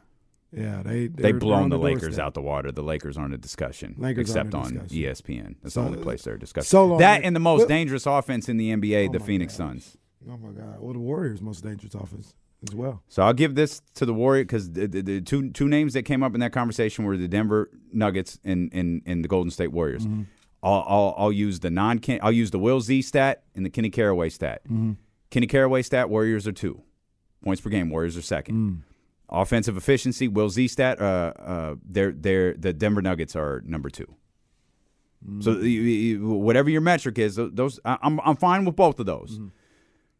S3: Yeah, they they're-
S2: blown
S3: they're
S2: the Lakers out the water. The Lakers aren't a discussion,
S3: Lakers
S2: except on
S3: discussion.
S2: ESPN. That's
S3: So-
S2: the only place they're discussing.
S3: so long-
S2: that and the most
S3: Well-
S2: dangerous offense in the NBA,
S3: Oh
S2: the Phoenix
S3: gosh.
S2: Suns.
S3: Oh my God! Well, the Warriors' most dangerous offense as well.
S2: So I'll give this to the Warrior because the, the, the two two names that came up in that conversation were the Denver Nuggets and and, and the Golden State Warriors.
S3: Mm-hmm.
S2: I'll, I'll I'll use the non I'll use the Will Z stat and the Kenny Caraway stat.
S3: Mm-hmm.
S2: Kenny Caraway stat: Warriors are two points per game. Warriors are second.
S3: Mm.
S2: Offensive efficiency: Will Z stat. Uh, uh, they're they're the Denver Nuggets are number two. So
S3: Mm.
S2: you- you- whatever your metric is, those I- I'm I'm fine with both of those.
S3: Mm-hmm.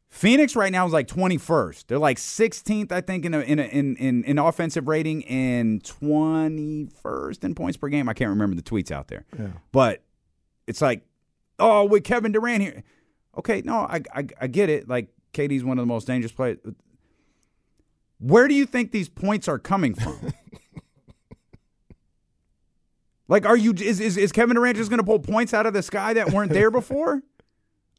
S2: Phoenix right now is like 21st. They're like 16th, I think, in a, in, a, in in in offensive rating and 21st in points per game. I can't remember the tweets out there,
S3: Yeah.
S2: but it's like, oh, with Kevin Durant here. Okay, no, I I, I get it. Like KD's one of the most dangerous players. Where do you think these points are coming from? <laughs> like, are you is is, is Kevin Durant just going to pull points out of the sky that weren't there before? <laughs>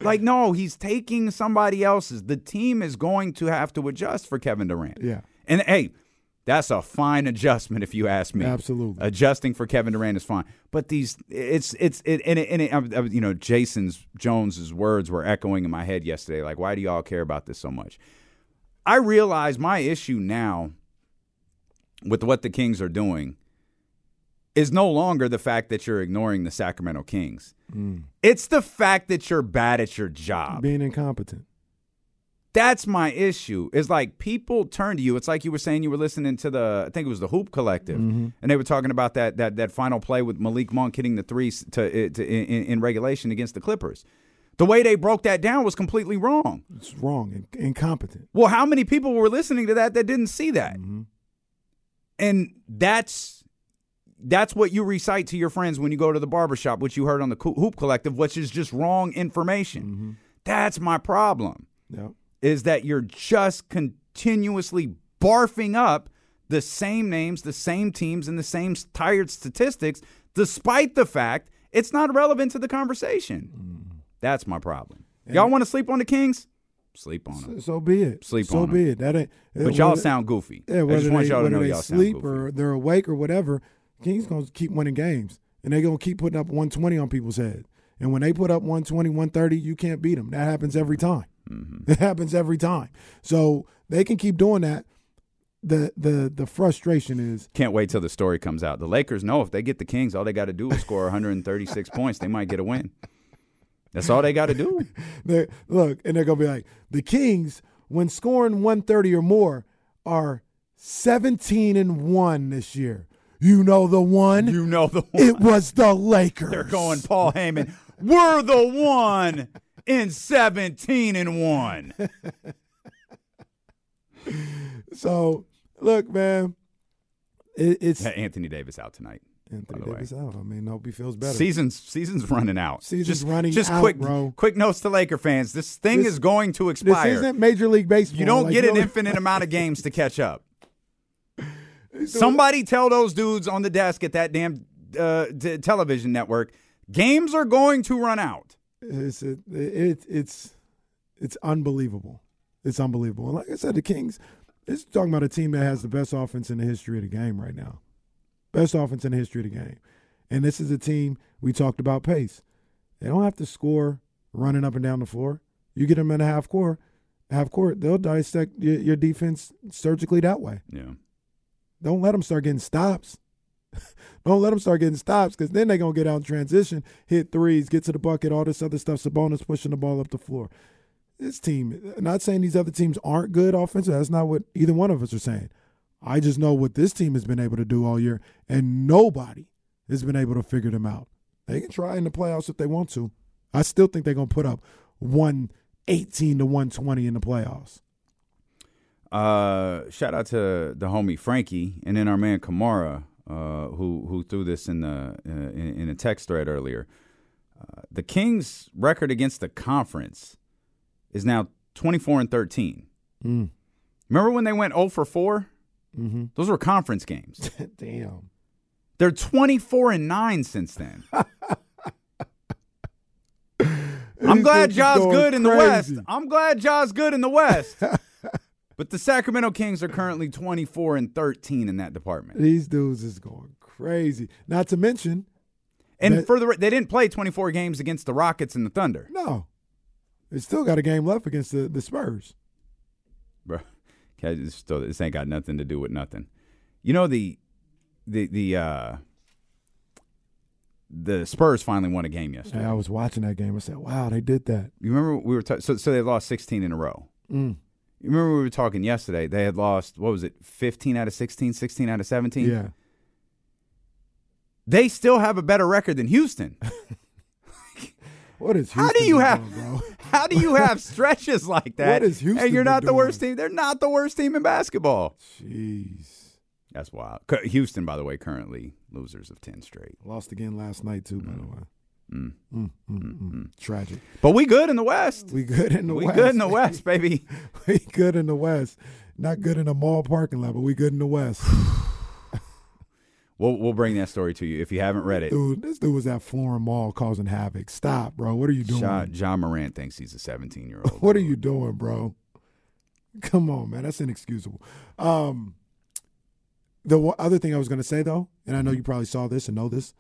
S2: Like, no, he's taking somebody else's. The team is going to have to adjust for Kevin Durant.
S3: Yeah.
S2: And hey, that's a fine adjustment if you ask me.
S3: Absolutely.
S2: Adjusting for Kevin Durant is fine. But these it's it's it and it, and it, I- I- you know, Jason's Jones's words were echoing in my head yesterday like why do y'all care about this so much? I realize my issue now with what the Kings are doing is no longer the fact that you're ignoring the Sacramento Kings. Mm. It's the fact that you're bad at your job.
S3: Being incompetent.
S2: That's my issue. Is like people turn to you. It's like you were saying you were listening to the I think it was the Hoop Collective, mm-hmm. and they were talking about that that that final play with Malik Monk hitting the three to, eh, to in, in regulation against the Clippers. The way they broke that down was completely wrong.
S3: It's wrong and incompetent.
S2: Well, how many people were listening to that that didn't see that? Mm-hmm. And that's that's what you recite to your friends when you go to the barbershop, which you heard on the Hoop Collective, which is just wrong information. Mm-hmm. That's my problem.
S3: Yep.
S2: Is that you're just continuously barfing up the same names, the same teams, and the same tired statistics, despite the fact it's not relevant to the conversation. Mm. That's my problem. Y'all want to sleep on the Kings? Sleep on them.
S3: So be it.
S2: Sleep on them.
S3: so be it. That ain't.
S2: Uh, but y'all sound goofy.
S3: Yeah,
S2: I
S3: whether
S2: just want
S3: they,
S2: y'all to know y'all sound
S3: sleep
S2: goofy.
S3: or they're awake or whatever, Kings gonna keep winning games, and they're gonna keep putting up 120 on people's head. And when they put up 120, 130, you can't beat them. That happens every time.
S2: Mm-hmm.
S3: It happens every time. So they can keep doing that. The the the frustration is
S2: Can't wait till the story comes out. The Lakers know if they get the Kings, all they got to do is score 136 <laughs> points. They might get a win. That's all they got to do. <laughs>
S3: they look, and they're gonna be like the Kings when scoring 130 or more are 17 and one this year. You know the one.
S2: You know the one.
S3: It was the <laughs> Lakers.
S2: They're going Paul Heyman. We're the one in 17 and 1. <laughs>
S3: So, look, man, it, it's
S2: Yeah, Anthony Davis out tonight.
S3: Anthony
S2: the way.
S3: Davis out. I mean, hope he feels better.
S2: Season's season's running out.
S3: Season's
S2: just,
S3: running
S2: just
S3: out,
S2: quick,
S3: bro.
S2: Quick notes to Laker fans: this thing
S3: This-
S2: is going to expire.
S3: this isn't Major League Baseball.
S2: you don't
S3: Like,
S2: get an
S3: know-
S2: infinite amount of games to catch up. <laughs> Somebody tell those dudes on the desk at that damn uh, t- television network, games are going to run out.
S3: It's it, it, it's it's unbelievable. It's unbelievable. And like I said, the Kings. It's talking about a team that has the best offense in the history of the game right now. Best offense in the history of the game. And this is a team we talked about pace. They don't have to score running up and down the floor. You get them in a half court, half court, they'll dissect your, your defense surgically that way.
S2: Yeah.
S3: Don't let them start getting stops. <laughs> Don't let them start getting stops because then they're going to get out in transition, hit threes, get to the bucket, all this other stuff. Sabonis pushing the ball up the floor. This team, not saying these other teams aren't good offensively. That's not what either one of us are saying. I just know what this team has been able to do all year, and nobody has been able to figure them out. They can try in the playoffs if they want to. I still think they're going to put up 118 to 120 in the playoffs.
S2: Uh, shout out to the homie Frankie, and then our man Kamara, uh, who who threw this in the uh, in, in a text thread earlier. Uh, the Kings' record against the conference is now twenty four and thirteen.
S3: Mm.
S2: Remember when they went zero for 4
S3: Mm-hmm.
S2: Those were conference games. <laughs>
S3: Damn.
S2: They're twenty four and nine since then. <laughs> I'm glad Ja's
S3: going
S2: good in the West. I'm glad Ja's good in the West. <laughs> but the Sacramento Kings are currently 24 and 13 in that department.
S3: These dudes is going crazy. Not to mention,
S2: And
S3: that-
S2: for the they didn't play 24 games against the Rockets and the Thunder.
S3: no, they still got a game left against the, the Spurs.
S2: Bro, <laughs> still, this ain't got nothing to do with nothing. You know the the the uh the Spurs finally won a game yesterday.
S3: I was watching that game. I said, "Wow, they did that."
S2: You remember we were ta- so so they lost 16 in a row.
S3: Mm.
S2: You remember we were talking yesterday? They had lost what was it? 15 out of 16, 16 out of 17.
S3: Yeah,
S2: They still have a better record than Houston. <laughs>
S3: what is?
S2: How do you have
S3: doing? <laughs>
S2: How do you have stretches like that?
S3: What is Houston
S2: And you're not the worst team. They're not the worst team in basketball.
S3: Jeez,
S2: That's wild. Houston, by the way, currently losers of 10 straight.
S3: lost again last night too. By mm. the way,
S2: Mm.
S3: mm, mm, tragic.
S2: But we good in the West.
S3: We good in the
S2: we
S3: West.
S2: good in the West, <laughs> baby.
S3: we good in the West. Not good in the mall parking lot, but we good in the West. <sighs>
S2: We'll we'll bring that story to you if you haven't read it.
S3: dude, this dude was at Florin Mall causing havoc. Stop, bro. What are you doing?
S2: Ja, Ja Morant thinks he's a 17 year old. <laughs>
S3: What are you doing, bro? Come on, man. That's inexcusable. Um, the other thing I was going to say, though, and I know you probably saw this and know this,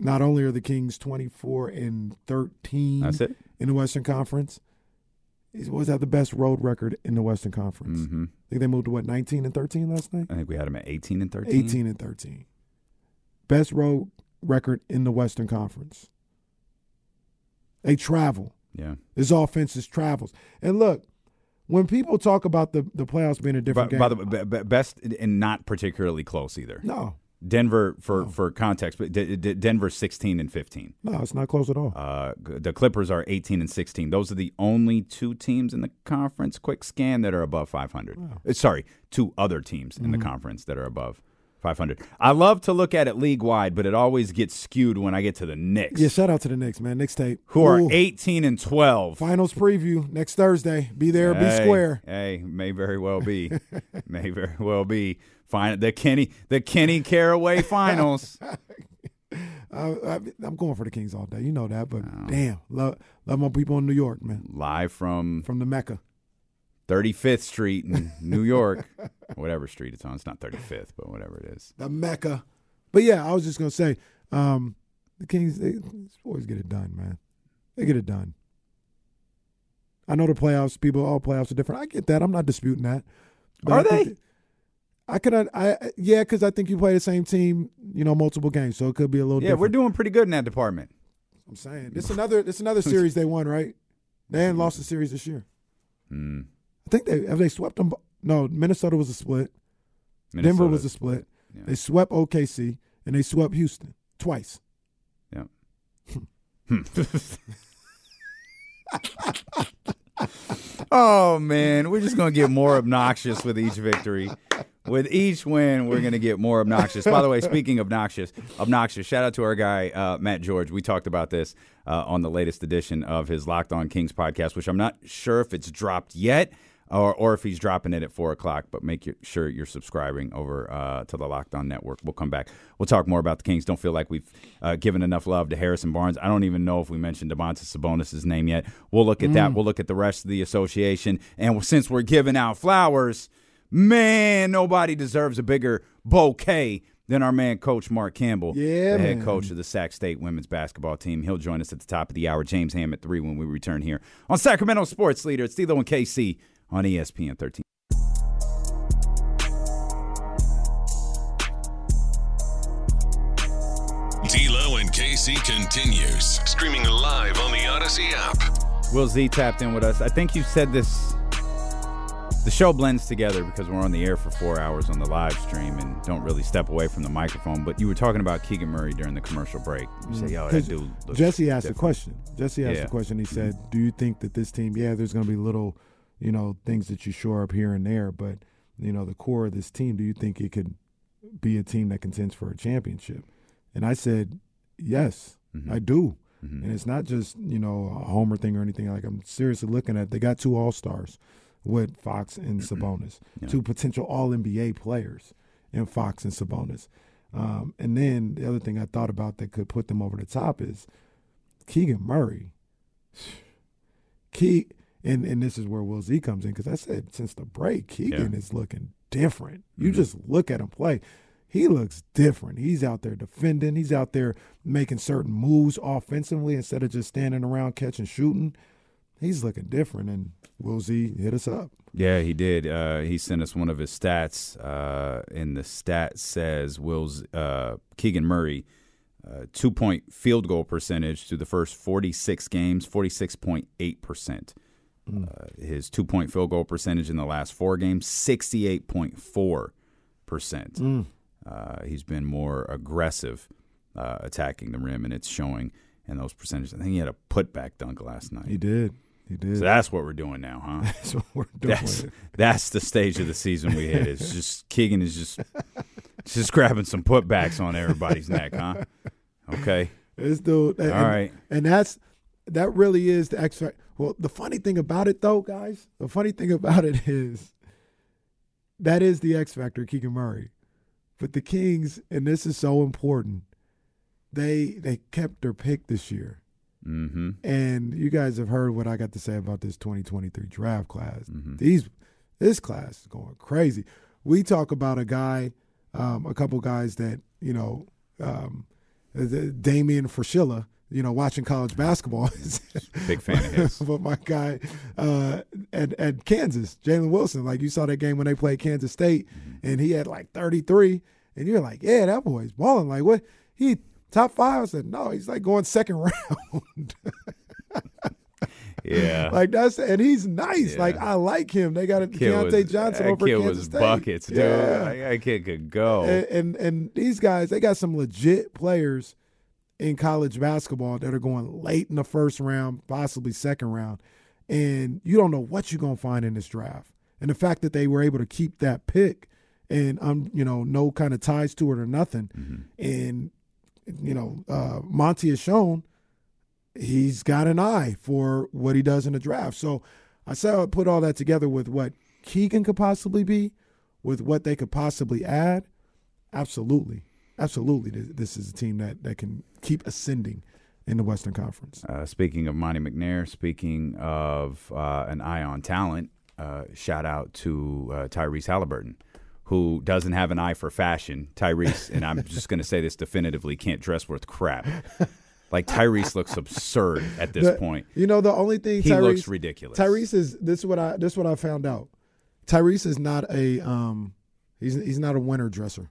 S3: not only are the Kings 24 and 13
S2: That's it.
S3: in the Western Conference, is- was that the best road record in the Western Conference?
S2: hmm
S3: I think they moved to what, 19 and 13 last night?
S2: I think we had them at 18 and 13.
S3: 18 and 13. Best road record in the Western Conference. They travel.
S2: Yeah.
S3: His offense is travels. And look, when people talk about the, the playoffs being a
S2: By,
S3: different game,
S2: by the way, be- be- best and not particularly close either.
S3: no,
S2: Denver, for, for context, but D- D- Denver 16 and 15.
S3: no, it's not close at all.
S2: Uh, the Clippers are 18 and 16. Those are the only two teams in the conference. Quick scan that are above 500. Uh, Sorry, two other teams in the
S3: Mm-hmm.
S2: conference that are above 500. I love to look at it league wide, but it always gets skewed when I get to the Knicks,
S3: yeah, shout out to the Knicks, man. Knicks tape.
S2: who are
S3: Ooh,
S2: 18 and 12.
S3: Finals preview next Thursday. Be there, be square.
S2: Hey, may very well be. <laughs> may very well be. Fine. The Kenny, the Kenny Caraway Finals. <laughs>
S3: I, I, I'm going for the Kings all day. You know that, but damn, love love my people in New York, man.
S2: Live from
S3: From the Mecca.
S2: 35th Street in <laughs> New York, whatever street it's on. It's not 35th, but whatever it is.
S3: the Mecca. But yeah, I was just gonna say, um, the Kings they always get it done, man. They get it done. I know the playoffs. People, all playoffs are different. I get that. I'm not disputing that.
S2: Are
S3: I
S2: they?
S3: that- I could. I I- yeah, because I think you play the same team, you know, multiple games, so it could be a little.
S2: Yeah,
S3: different.
S2: we're doing pretty good in that department.
S3: I'm saying it's another. It's another series they won, right? They hadn't lost a series this year.
S2: Mm.
S3: I think they have they swept them. No, Minnesota was a split. Denver was a split.
S2: Yeah.
S3: They swept OKC and they swept Houston twice.
S2: Yeah. <laughs> oh man, we're just gonna get more obnoxious with each victory. with each win, we're going to get more obnoxious. By the way, speaking of obnoxious, obnoxious, shout out to our guy uh, Matt George. We talked about this uh, on the latest edition of his Locked On Kings podcast, which I'm not sure if it's dropped yet. Or, or if he's dropping it at four o'clock, but make sure you're subscribing over uh, to the Locked On Network. We'll come back. We'll talk more about the Kings. Don't feel like we've uh, given enough love to Harrison Barnes. I don't even know if we mentioned Domantas Sabonis' name yet. We'll look at that. We'll look at the rest of the association. And since we're giving out flowers, man, nobody deserves a bigger bouquet than our man, Coach Mark Campbell,
S3: Yeah,
S2: the head
S3: man.
S2: coach of the Sac State women's basketball team. He'll join us at the top of the hour. James Ham at three when we return here on Sacramento Sports Leader. It's D'Lo and KC on ESPN 13.
S7: D'Lo and KC continues. Streaming live on the Audacy app.
S2: Will Z tapped in with us. I think you said this. The show blends together because we're on the air for four hours on the live stream and don't really step away from the microphone. But you were talking about Keegan Murray during the commercial break. You said, mm. "Yo, that
S3: 'Cause
S2: dude." Looks
S3: Jesse asked a question. Jesse asked
S2: Yeah.
S3: a question. He said, "Do you think that this team? Yeah, there's going to be little, you know, things that you shore up here and there, but you know, the core of this team. Do you think it could be a team that contends for a championship?" And I said, "Yes,
S2: Mm-hmm.
S3: I do." And it's not just you know a homer thing or anything. Like I'm seriously looking at. They got two all stars with Fox and Sabonis, two potential All NBA players in Fox and Sabonis. Um, and then the other thing I thought about that could put them over the top is Keegan Murray. <sighs> Key and and this is where Will Z comes in because I said since the break, Keegan is looking different. You just look at him play. He looks different. He's out there defending. He's out there making certain moves offensively instead of just standing around catching shooting. He's looking different. And Will Z hit us up.
S2: Yeah, he did. Uh, he sent us one of his stats, uh, and the stat says Will's uh, Keegan Murray uh, two point field goal percentage through the first forty six games, forty six point eight percent. Uh, His two point field goal percentage in the last four games, sixty eight point four percent. Uh, He's been more aggressive uh, attacking the rim, and it's showing in those percentages. I think he had a putback dunk last night.
S3: He did. He did.
S2: So that's what we're doing now, huh? <laughs>
S3: That's what we're doing.
S2: That's that's the stage of the season we hit. It's just Keegan is just just grabbing some putbacks on everybody's neck, huh? Okay.
S3: This dude. And,
S2: All right.
S3: And that's that really is the X factor. Well, the funny thing about it, though, guys, the funny thing about it <laughs> is that is the X factor, Keegan Murray. But the Kings, and this is so important, they they kept their pick this year.
S2: Mm-hmm.
S3: And you guys have heard what I got to say about this 2023 draft class.
S2: Mm-hmm.
S3: These this class is going crazy. We talk about a guy, um, a couple guys that you know, um, the- Damian Fraschilla. You know, watching college basketball. <laughs>
S2: Big fan of <laughs> his.
S3: but my guy uh, at at Kansas, Jalen Wilson. Like you saw that game when they played Kansas State,
S2: Mm-hmm.
S3: and he had like 33, and you're like, yeah, that boy's balling. Like what? He top five? I said no. He's like going second <laughs> round.
S2: Yeah.
S3: Like that's and he's nice.
S2: Yeah.
S3: Like I like him. They got a
S2: Kid
S3: Keyontae
S2: was-
S3: Johnson over
S2: kid
S3: Kansas
S2: was
S3: State.
S2: buckets, dude.
S3: Yeah.
S2: That kid could go.
S3: And, and and these guys, they got some legit players in college basketball that are going late in the first round, possibly second round, and you don't know what you're gonna find in this draft. And the fact that they were able to keep that pick and I'm um, you know, no kind of ties to it or nothing, and you know, uh, Monte has shown he's got an eye for what he does in the draft. So I said I put all that together with what Keegan could possibly be, with what they could possibly add. Absolutely, absolutely, this is a team that that can keep ascending in the Western Conference.
S2: Uh, speaking of Monte McNair, speaking of uh, an eye on talent, uh, shout out to uh, Tyrese Halliburton, who doesn't have an eye for fashion. Tyrese, and I'm just going to say this definitively, can't dress worth crap. Like Tyrese looks absurd at this
S3: The-
S2: point.
S3: You know, the only thing
S2: He
S3: Tyrese,
S2: looks ridiculous.
S3: Tyrese is this is what I this is what I found out. Tyrese is not a um he's he's not a winter dresser.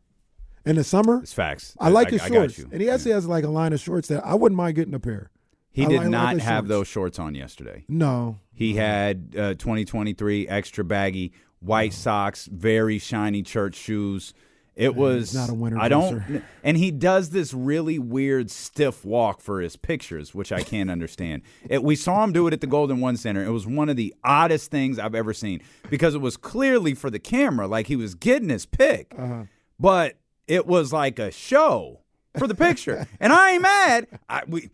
S3: In the summer,
S2: It's facts.
S3: I like his
S2: I
S3: shorts, and he actually has like a line of shorts that I wouldn't mind getting a pair.
S2: He
S3: I
S2: did
S3: like- I like
S2: not have
S3: shorts.
S2: those shorts on yesterday.
S3: No,
S2: He had uh, 2023 extra baggy white socks, very shiny church shoes, It was
S3: not a winner
S2: I don't, and he does this really weird stiff walk for his pictures, which I can't understand. It, we saw him do it at the Golden One Center. It was one of the oddest things I've ever seen because it was clearly for the camera, like he was getting his pick,
S3: Uh-huh.
S2: but it was like a show for the picture. <laughs> and I ain't mad. I, we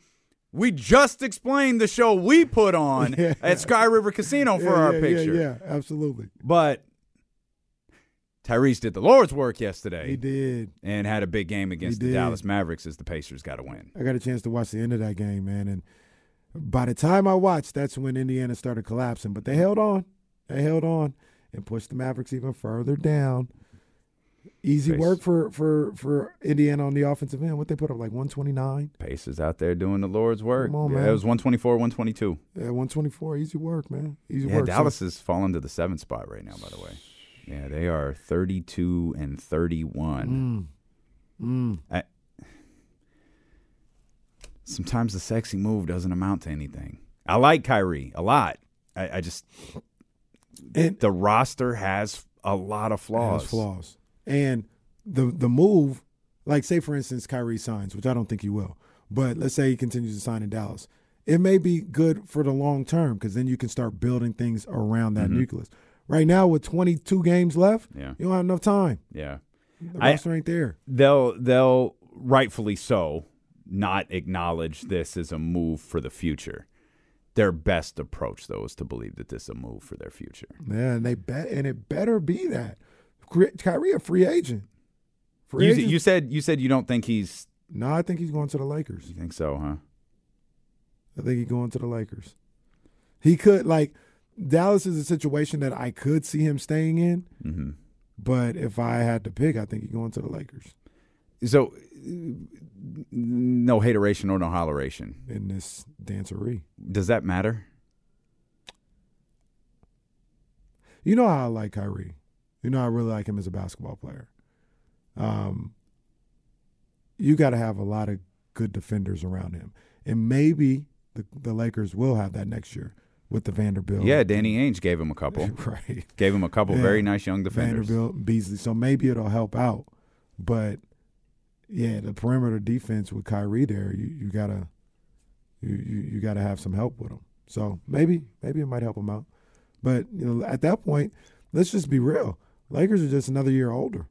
S2: we just explained the show we put on <laughs>
S3: Yeah.
S2: at Sky River Casino for
S3: Yeah,
S2: our
S3: yeah,
S2: picture.
S3: Yeah, yeah, absolutely.
S2: But Tyrese did the Lord's work yesterday
S3: He did.
S2: and had a big game against the. Dallas Mavericks as the Pacers got to win.
S3: I got a chance to watch the end of that game, man, and by the time I watched, that's when Indiana started collapsing. But they held on. They held on and pushed the Mavericks even further down. Easy
S2: Pace.
S3: work for for for Indiana on the offensive end. What they put up like 129,
S2: Pacers out there doing the Lord's work.
S3: Come on,
S2: yeah,
S3: man.
S2: it was 124, 122.
S3: yeah, 124. Easy work, man. Easy
S2: Yeah,
S3: work. So-
S2: Dallas has fallen to the seventh spot right now, by the way. Yeah, they are 32 and 31.
S3: Mm. Mm.
S2: I, sometimes the sexy move doesn't amount to anything. I like Kyrie a lot. I, I just
S3: And
S2: the roster has a lot of flaws.
S3: has flaws. And the the move, like say for instance, Kyrie signs, which I don't think he will, but let's say he continues to sign in Dallas. It may be good for the long term because then you can start building things around that mm-hmm. nucleus. Right now, with 22 games left,
S2: Yeah.
S3: you don't have enough time.
S2: Yeah.
S3: The
S2: I-
S3: roster ain't there.
S2: they'll they'll rightfully so not acknowledge this as a move for the future. Their best approach, though, is to believe that this is a move for their future.
S3: Yeah, and they bet, and it better be that. Ky- Kyrie a free agent. Free
S2: You,
S3: agent.
S2: you said you said you don't think he's.
S3: no, I think he's going to the Lakers.
S2: You think so, huh?
S3: I think he's going to the Lakers. He could like Dallas is a situation that I could see him staying in,
S2: Mm-hmm.
S3: but if I had to pick, I think he's going to the Lakers
S2: So, no hateration or no holleration.
S3: in this dancery.
S2: Does that matter?
S3: You know how I like Kyrie. You know I really like him as a basketball player. Um, you got to have a lot of good defenders around him, and maybe the the Lakers will have that next year with the Vanderbilt.
S2: Yeah, Danny Ainge gave him a couple. <laughs>
S3: right.
S2: Gave him a couple
S3: Yeah.
S2: very nice young defenders.
S3: Vanderbilt, Beasley. So maybe it'll help out. But yeah, the perimeter defense with Kyrie there, you, you gotta you, you you gotta have some help with him. So maybe maybe it might help him out. But you know, at that point, let's just be real. Lakers are just another year older.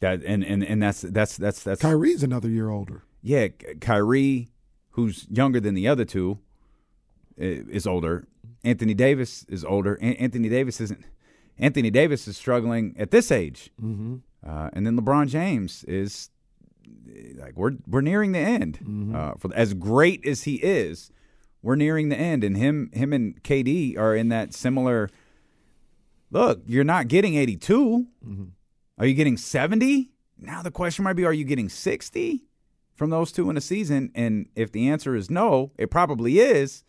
S2: That and, and and that's that's that's that's
S3: Kyrie's another year older.
S2: yeah, Ky- Kyrie, who's younger than the other two, is older. Anthony Davis is older. An- Anthony Davis isn't. Anthony Davis is struggling at this age,
S3: Mm-hmm.
S2: uh, and then LeBron James is like we're we're nearing the end.
S3: Mm-hmm.
S2: Uh, for as great as he is, we're nearing the end, and him him and KD are in that similar. Look, you're not getting 82.
S3: Mm-hmm.
S2: Are you getting 70? Now the question might be: Are you getting 60 from those two in a season? And if the answer is no, it probably is.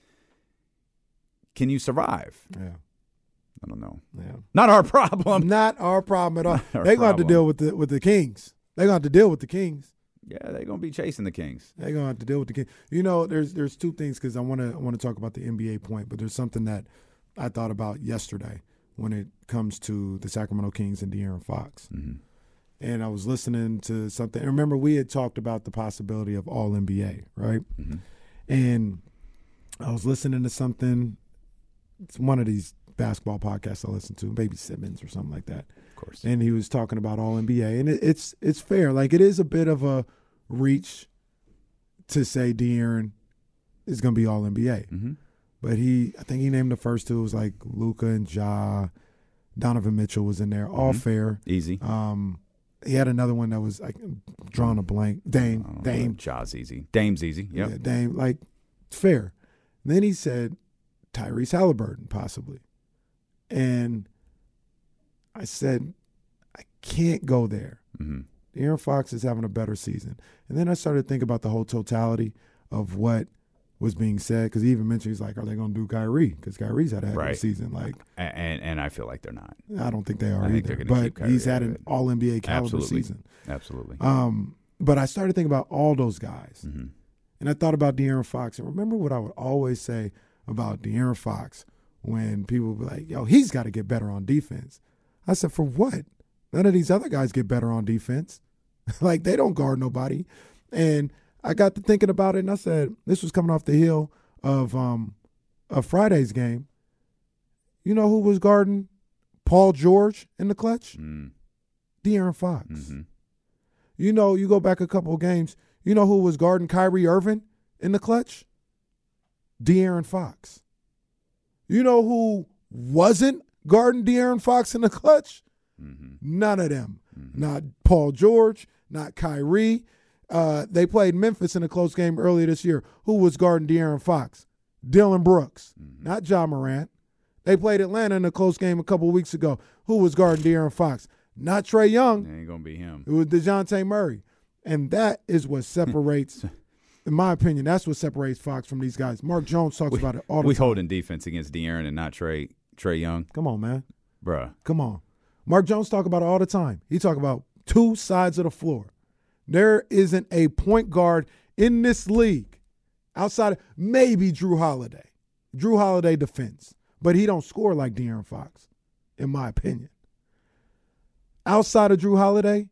S2: Can you survive?
S3: Yeah,
S2: I don't know.
S3: yeah.
S2: Not our problem. <laughs>
S3: Not our problem at all. <laughs> They're gonna have to deal with the with the Kings. They're gonna have to deal with the Kings.
S2: Yeah, they're gonna be chasing the Kings.
S3: They're gonna have to deal with the Kings. You know, there's there's two things because I want to I want to talk about the NBA point, but there's something that I thought about yesterday when it comes to the Sacramento Kings and De'Aaron Fox.
S2: Mhm.
S3: And I was listening to something. and Remember, we had talked about the possibility of All NBA, right?
S2: Mhm.
S3: And I was listening to something. It's one of these basketball podcasts I listen to, maybe Simmons or something like that
S2: Of course.
S3: and he was talking about all NBA, and it, it's it's fair. Like it is a bit of a reach to say De'Aaron is going to be all NBA,
S2: hmm
S3: but he I think he named the first two. It was like Luka and Ja, Donovan Mitchell was in there. All
S2: Mhm.
S3: fair.
S2: Easy.
S3: Um, he had another one that was like drawing a blank. Dame. Dame,
S2: Jaws easy. Dame's easy. Yep.
S3: yeah, Dame. Like fair. then he said Tyrese Halliburton possibly, and I said I can't go there.
S2: hmm
S3: Aaron Fox is having a better season. And then I started to think about the whole totality of what was being said because he even mentioned he's like, are they going to do Kyrie? Because Kyrie's had a heck of a
S2: Right.
S3: season. Like,
S2: And, and I feel like they're not.
S3: I don't think they are
S2: I think they're
S3: either. But
S2: keep Kyrie
S3: he's had
S2: out of
S3: an
S2: it.
S3: All NBA caliber
S2: Absolutely.
S3: season.
S2: Absolutely.
S3: Um, but I started thinking about all those guys,
S2: hmm
S3: and I thought about De'Aaron Fox. And remember what I would always say about De'Aaron Fox when people would be like, "Yo, he's got to get better on defense." I said, "For what? None of these other guys get better on defense. <laughs> like they don't guard nobody. And I got to thinking about it and I said, this was coming off the heel of um of Friday's game. You know who was guarding Paul George in the clutch?
S2: Mm.
S3: De'Aaron Fox.
S2: Mm-hmm.
S3: You know, you go back a couple of games, you know who was guarding Kyrie Irving in the clutch? De'Aaron Fox. You know who wasn't guarding De'Aaron Fox in the clutch?
S2: Mm-hmm.
S3: None of them. Not Paul George, not Kyrie. Uh, they played Memphis in a close game earlier this year. Who was guarding De'Aaron Fox? Dillon Brooks, not Ja Morant. They played Atlanta in a close game a couple weeks ago. Who was guarding De'Aaron Fox? Not Trae Young.
S2: It ain't gonna be him.
S3: It was Dejounte Murray. And that is what <laughs> separates, in my opinion, that's what separates Fox from these guys. Mark Jones talks about it all the
S2: we
S3: time.
S2: holding defense against De'Aaron and not Trae Trae Young,
S3: Come on, man.
S2: bruh.
S3: Come on. Mark Jones talk about it all the time. He talk about two sides of the floor. There isn't a point guard in this league outside of maybe Jrue Holiday. Jrue Holiday defends, but he don't score like De'Aaron Fox, in my opinion. Outside of Jrue Holiday,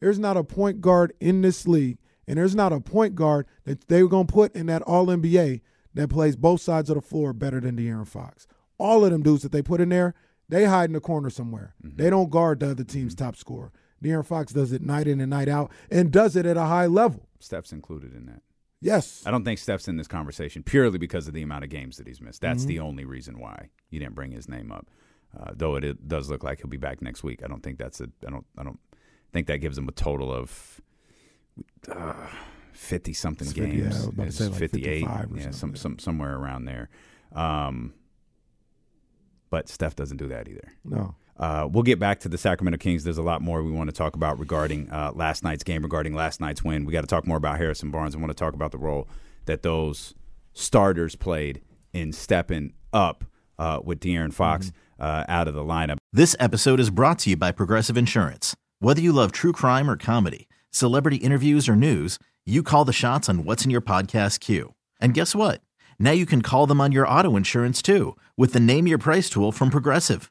S3: there's not a point guard in this league, and there's not a point guard that they were going to put in that All NBA that plays both sides of the floor better than De'Aaron Fox. All of them dudes that they put in there, they hide in the corner somewhere. Mm-hmm. They don't guard the other team's top scorer. De'Aaron Fox does it night in and night out, and does it at a high level.
S2: Steph's included in that.
S3: Yes,
S2: I don't think Steph's in this conversation purely because of the amount of games that he's missed. That's
S3: Mm-hmm.
S2: the only reason why you didn't bring his name up. Uh, though it, it does look like he'll be back next week. I don't think that's a. I don't. I don't think that gives him a total of fifty something
S3: It's 50, yeah,
S2: games.
S3: was about to
S2: It's
S3: like
S2: 58,
S3: or
S2: yeah, some,
S3: yeah.
S2: some somewhere around there. Um, but Steph doesn't do that either.
S3: no.
S2: Uh, we'll get back to the Sacramento Kings. There's a lot more we want to talk about regarding uh, last night's game, regarding last night's win. We got to talk more about Harrison Barnes. I want to talk about the role that those starters played in stepping up uh, with De'Aaron Fox uh, out of the lineup.
S9: This episode is brought to you by Progressive Insurance. Whether you love true crime or comedy, celebrity interviews or news, you call the shots on what's in your podcast queue. And guess what? Now you can call them on your auto insurance too with the Name Your Price tool from Progressive.